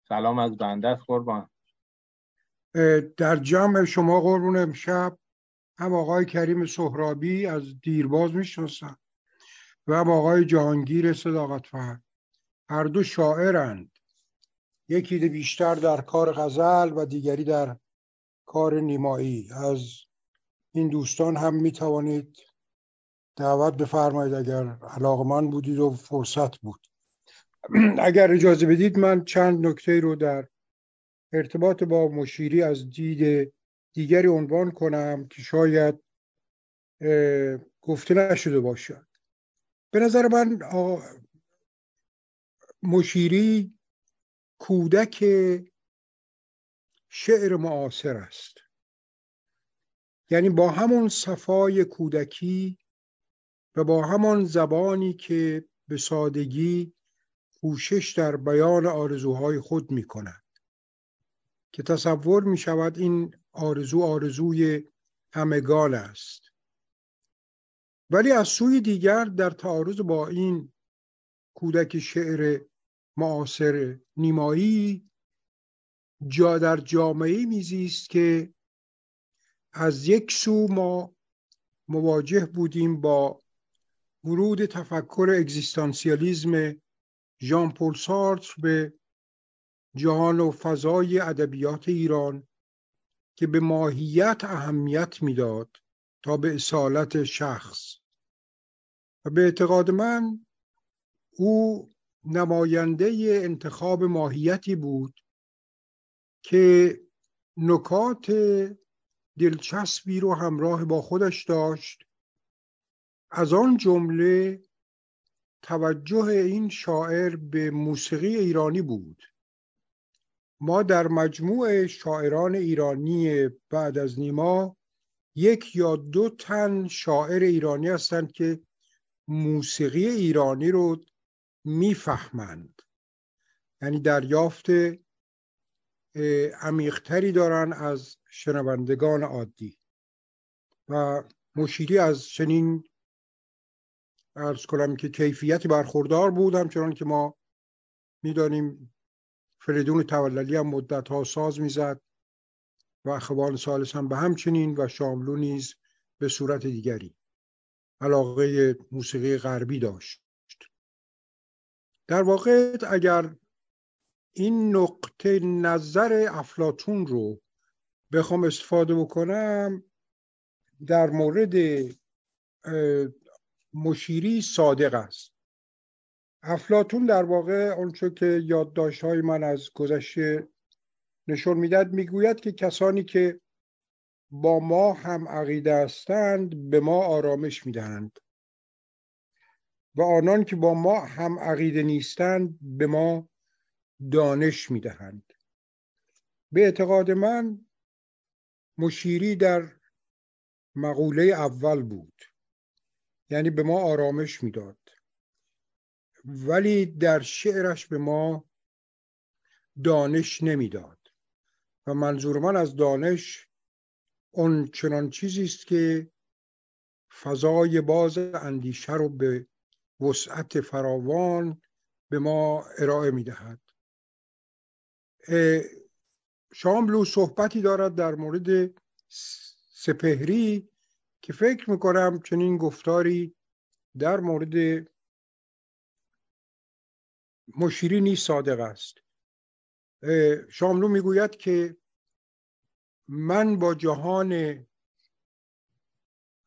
سلام از بنده است قربان. در جمع شما قربون امشب هم آقای کریم سهرابی از دیرباز می‌شناسم. و هم آقای جهانگیر صداقت فهم هر دو شاعرند. یکی بیشتر در کار غزل و دیگری در کار نیمایی. از این دوستان هم می توانید دعوت بفرمایید اگر علاقمند بودید و فرصت بود. اگر اجازه بدید من چند نکته رو در ارتباط با مشیری از دید دیگری عنوان کنم که شاید گفته نشده باشد. به نظر من مشیری کودک شعر معاصر است. یعنی با همون صفای کودکی و با همان زبانی که به سادگی کوشش در بیان آرزوهای خود می کند که تصور می شود این آرزو آرزوی همگان است. ولی از سوی دیگر در تعارض با این کودک شعر معاصر نیمایی جا در جامعه میزیست که از یک سو ما مواجه بودیم با ورود تفکر اگزیستانسیالیزم ژان پل سارتر به جهان و فضای ادبیات ایران که به ماهیت اهمیت می‌داد تا به اصالت شخص. و به اعتقاد من او نماینده انتخاب ماهیتی بود که نکات دلچسبی رو همراه با خودش داشت. از آن جمله توجه این شاعر به موسیقی ایرانی بود. ما در مجموع شاعران ایرانی بعد از نیما یک یا دو تن شاعر ایرانی هستند که موسیقی ایرانی رو می‌فهمند. یعنی دریافت عمیقتری دارن از شنوندگان عادی. و مشیری از چنین ارز کنم که کیفیتی برخوردار بود همچنان که ما می‌دانیم فریدون توللی هم مدت ها ساز می‌زد و اخوان سالس هم به همچنین و شاملو نیز به صورت دیگری. علاقه موسیقی غربی داشت. در واقع اگر این نقطه نظر افلاتون رو بخوام استفاده بکنم در مورد مشیری صادق است. افلاتون در واقع آنچه که یادداشت های من از گذشته نشون می‌داد می‌گوید که کسانی که با ما هم عقیده هستند به ما آرامش می‌دهند. و آنان که با ما هم عقیده نیستند به ما دانش می‌دهند. به اعتقاد من مشیری در مقوله اول بود. یعنی به ما آرامش می‌داد. ولی در شعرش به ما دانش نمی‌داد. و منظور من از دانش اون چنان چیزی است که فضای باز اندیشه رو به وسعت فراوان به ما ارائه می‌دهد. شاملو صحبتی دارد در مورد سپهری که فکر می‌کنم چنین گفتاری در مورد مشیری نیست صادق است. شاملو می‌گوید که من با جهان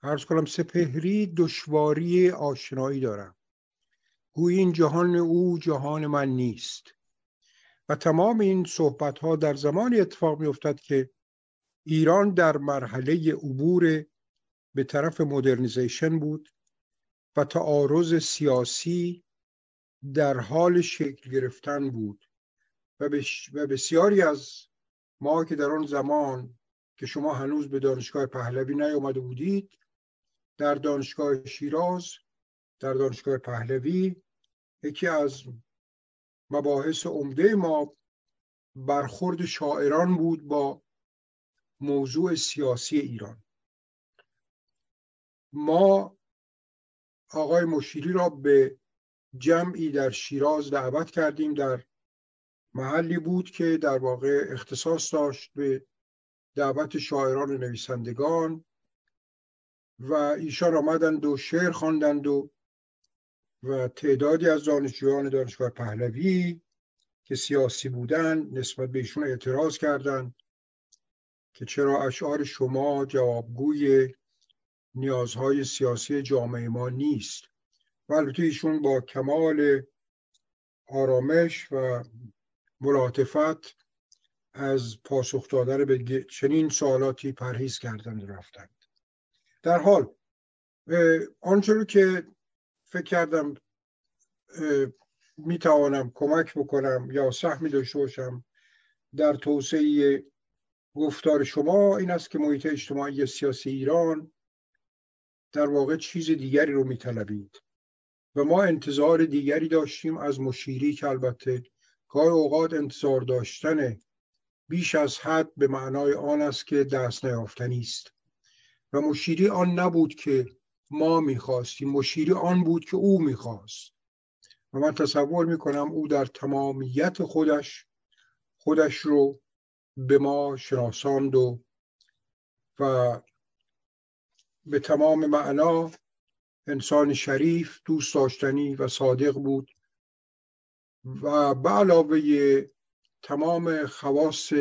عرض کنم سپهری دشواری آشنایی دارم. گویی این جهان او جهان من نیست. و تمام این صحبت ها در زمانی اتفاق می افتد که ایران در مرحله عبور به طرف مدرنیزیشن بود و تعارض سیاسی در حال شکل گرفتن بود. و, بسیاری از ما که در آن زمان که شما هنوز به دانشگاه پهلوی نیامده بودید در دانشگاه شیراز در دانشگاه پهلوی یکی از مباحث عمده ما برخورد شاعران بود با موضوع سیاسی ایران. ما آقای مشیری را به جمعی در شیراز دعوت کردیم در محلی بود که در واقع اختصاص داشت به دعوت شاعران و نویسندگان و ایشان آمدند و شعر خواندند و و تعدادی از دانشجویان دانشگاه پهلوی که سیاسی بودن نسبت به ایشون اعتراض کردند که چرا اشعار شما جوابگوی نیازهای سیاسی جامعه ما نیست. و البته ایشون با کمال آرامش و ملاطفت از پاسخ دادن به چنین سوالاتی پرهیز کردند رفتند. در حال آنچه رو که فکر کردم می توانم کمک بکنم یا سهمی داشته باشم در توسعه گفتار شما این است که محیط اجتماعی سیاسی ایران در واقع چیز دیگری رو میطلبید و ما انتظار دیگری داشتیم از مشیری که البته گاه اوقات انتظار داشتن بیش از حد به معنای آن است که دست نیافتنی است. و مشیری آن نبود که ما می‌خواستیم مشیری آن بود که او می‌خواست. و من تصور می‌کنم او در تمامیت خودش خودش رو به ما شناساند و و به تمام معنا انسان شریف دوست داشتنی و صادق بود. و به علاوه تمام خواص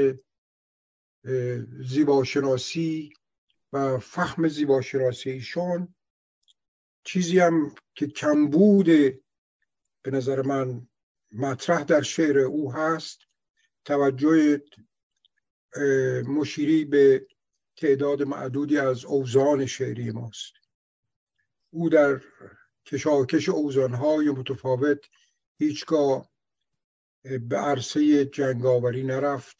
زیباشناسی و فهم زیباشناسی ایشان چیزی هم که کمبود به نظر من مطرح در شعر او هست توجه مشیری به تعداد معدودی از اوزان شعری ماست. او در کشاکش اوزانهای متفاوت هیچگاه به عرصه جنگاوری نرفت.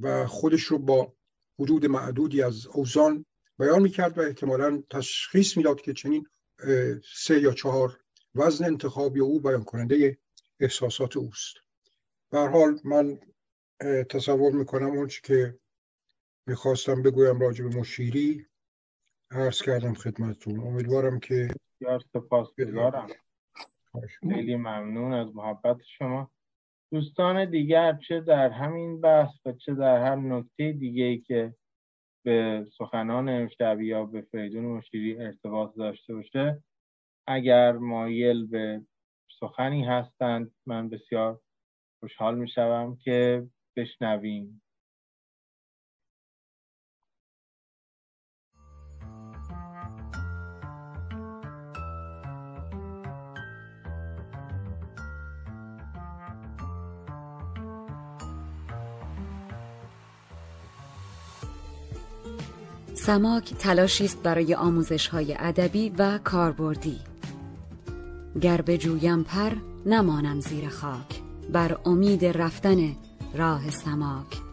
و خودش رو با حدود معدودی از اوزان بیان می‌کرد و احتمالا تشخیص می‌داد که چنین سه یا چهار وزن انتخابی او بیان کننده احساسات اوست. به حال من تصور می‌کنم اون که می‌خواستم بگویم راجع به مشیری عرض کردم خدمتتون. امیدوارم که بسیار سپاس گذارم خیلی ممنون از محبت شما. دوستان دیگر چه در همین بحث و چه در هر نکته دیگه ای که به سخنان امشب یا به فریدون مشیری ارتباط داشته باشه اگر مایل به سخنی هستند من بسیار خوشحال می شوم که بشنویم. سماک تلاشی است برای آموزش های ادبی و کاربردی. گر جویم پر نمانم زیر خاک. بر امید رفتن راه سماک.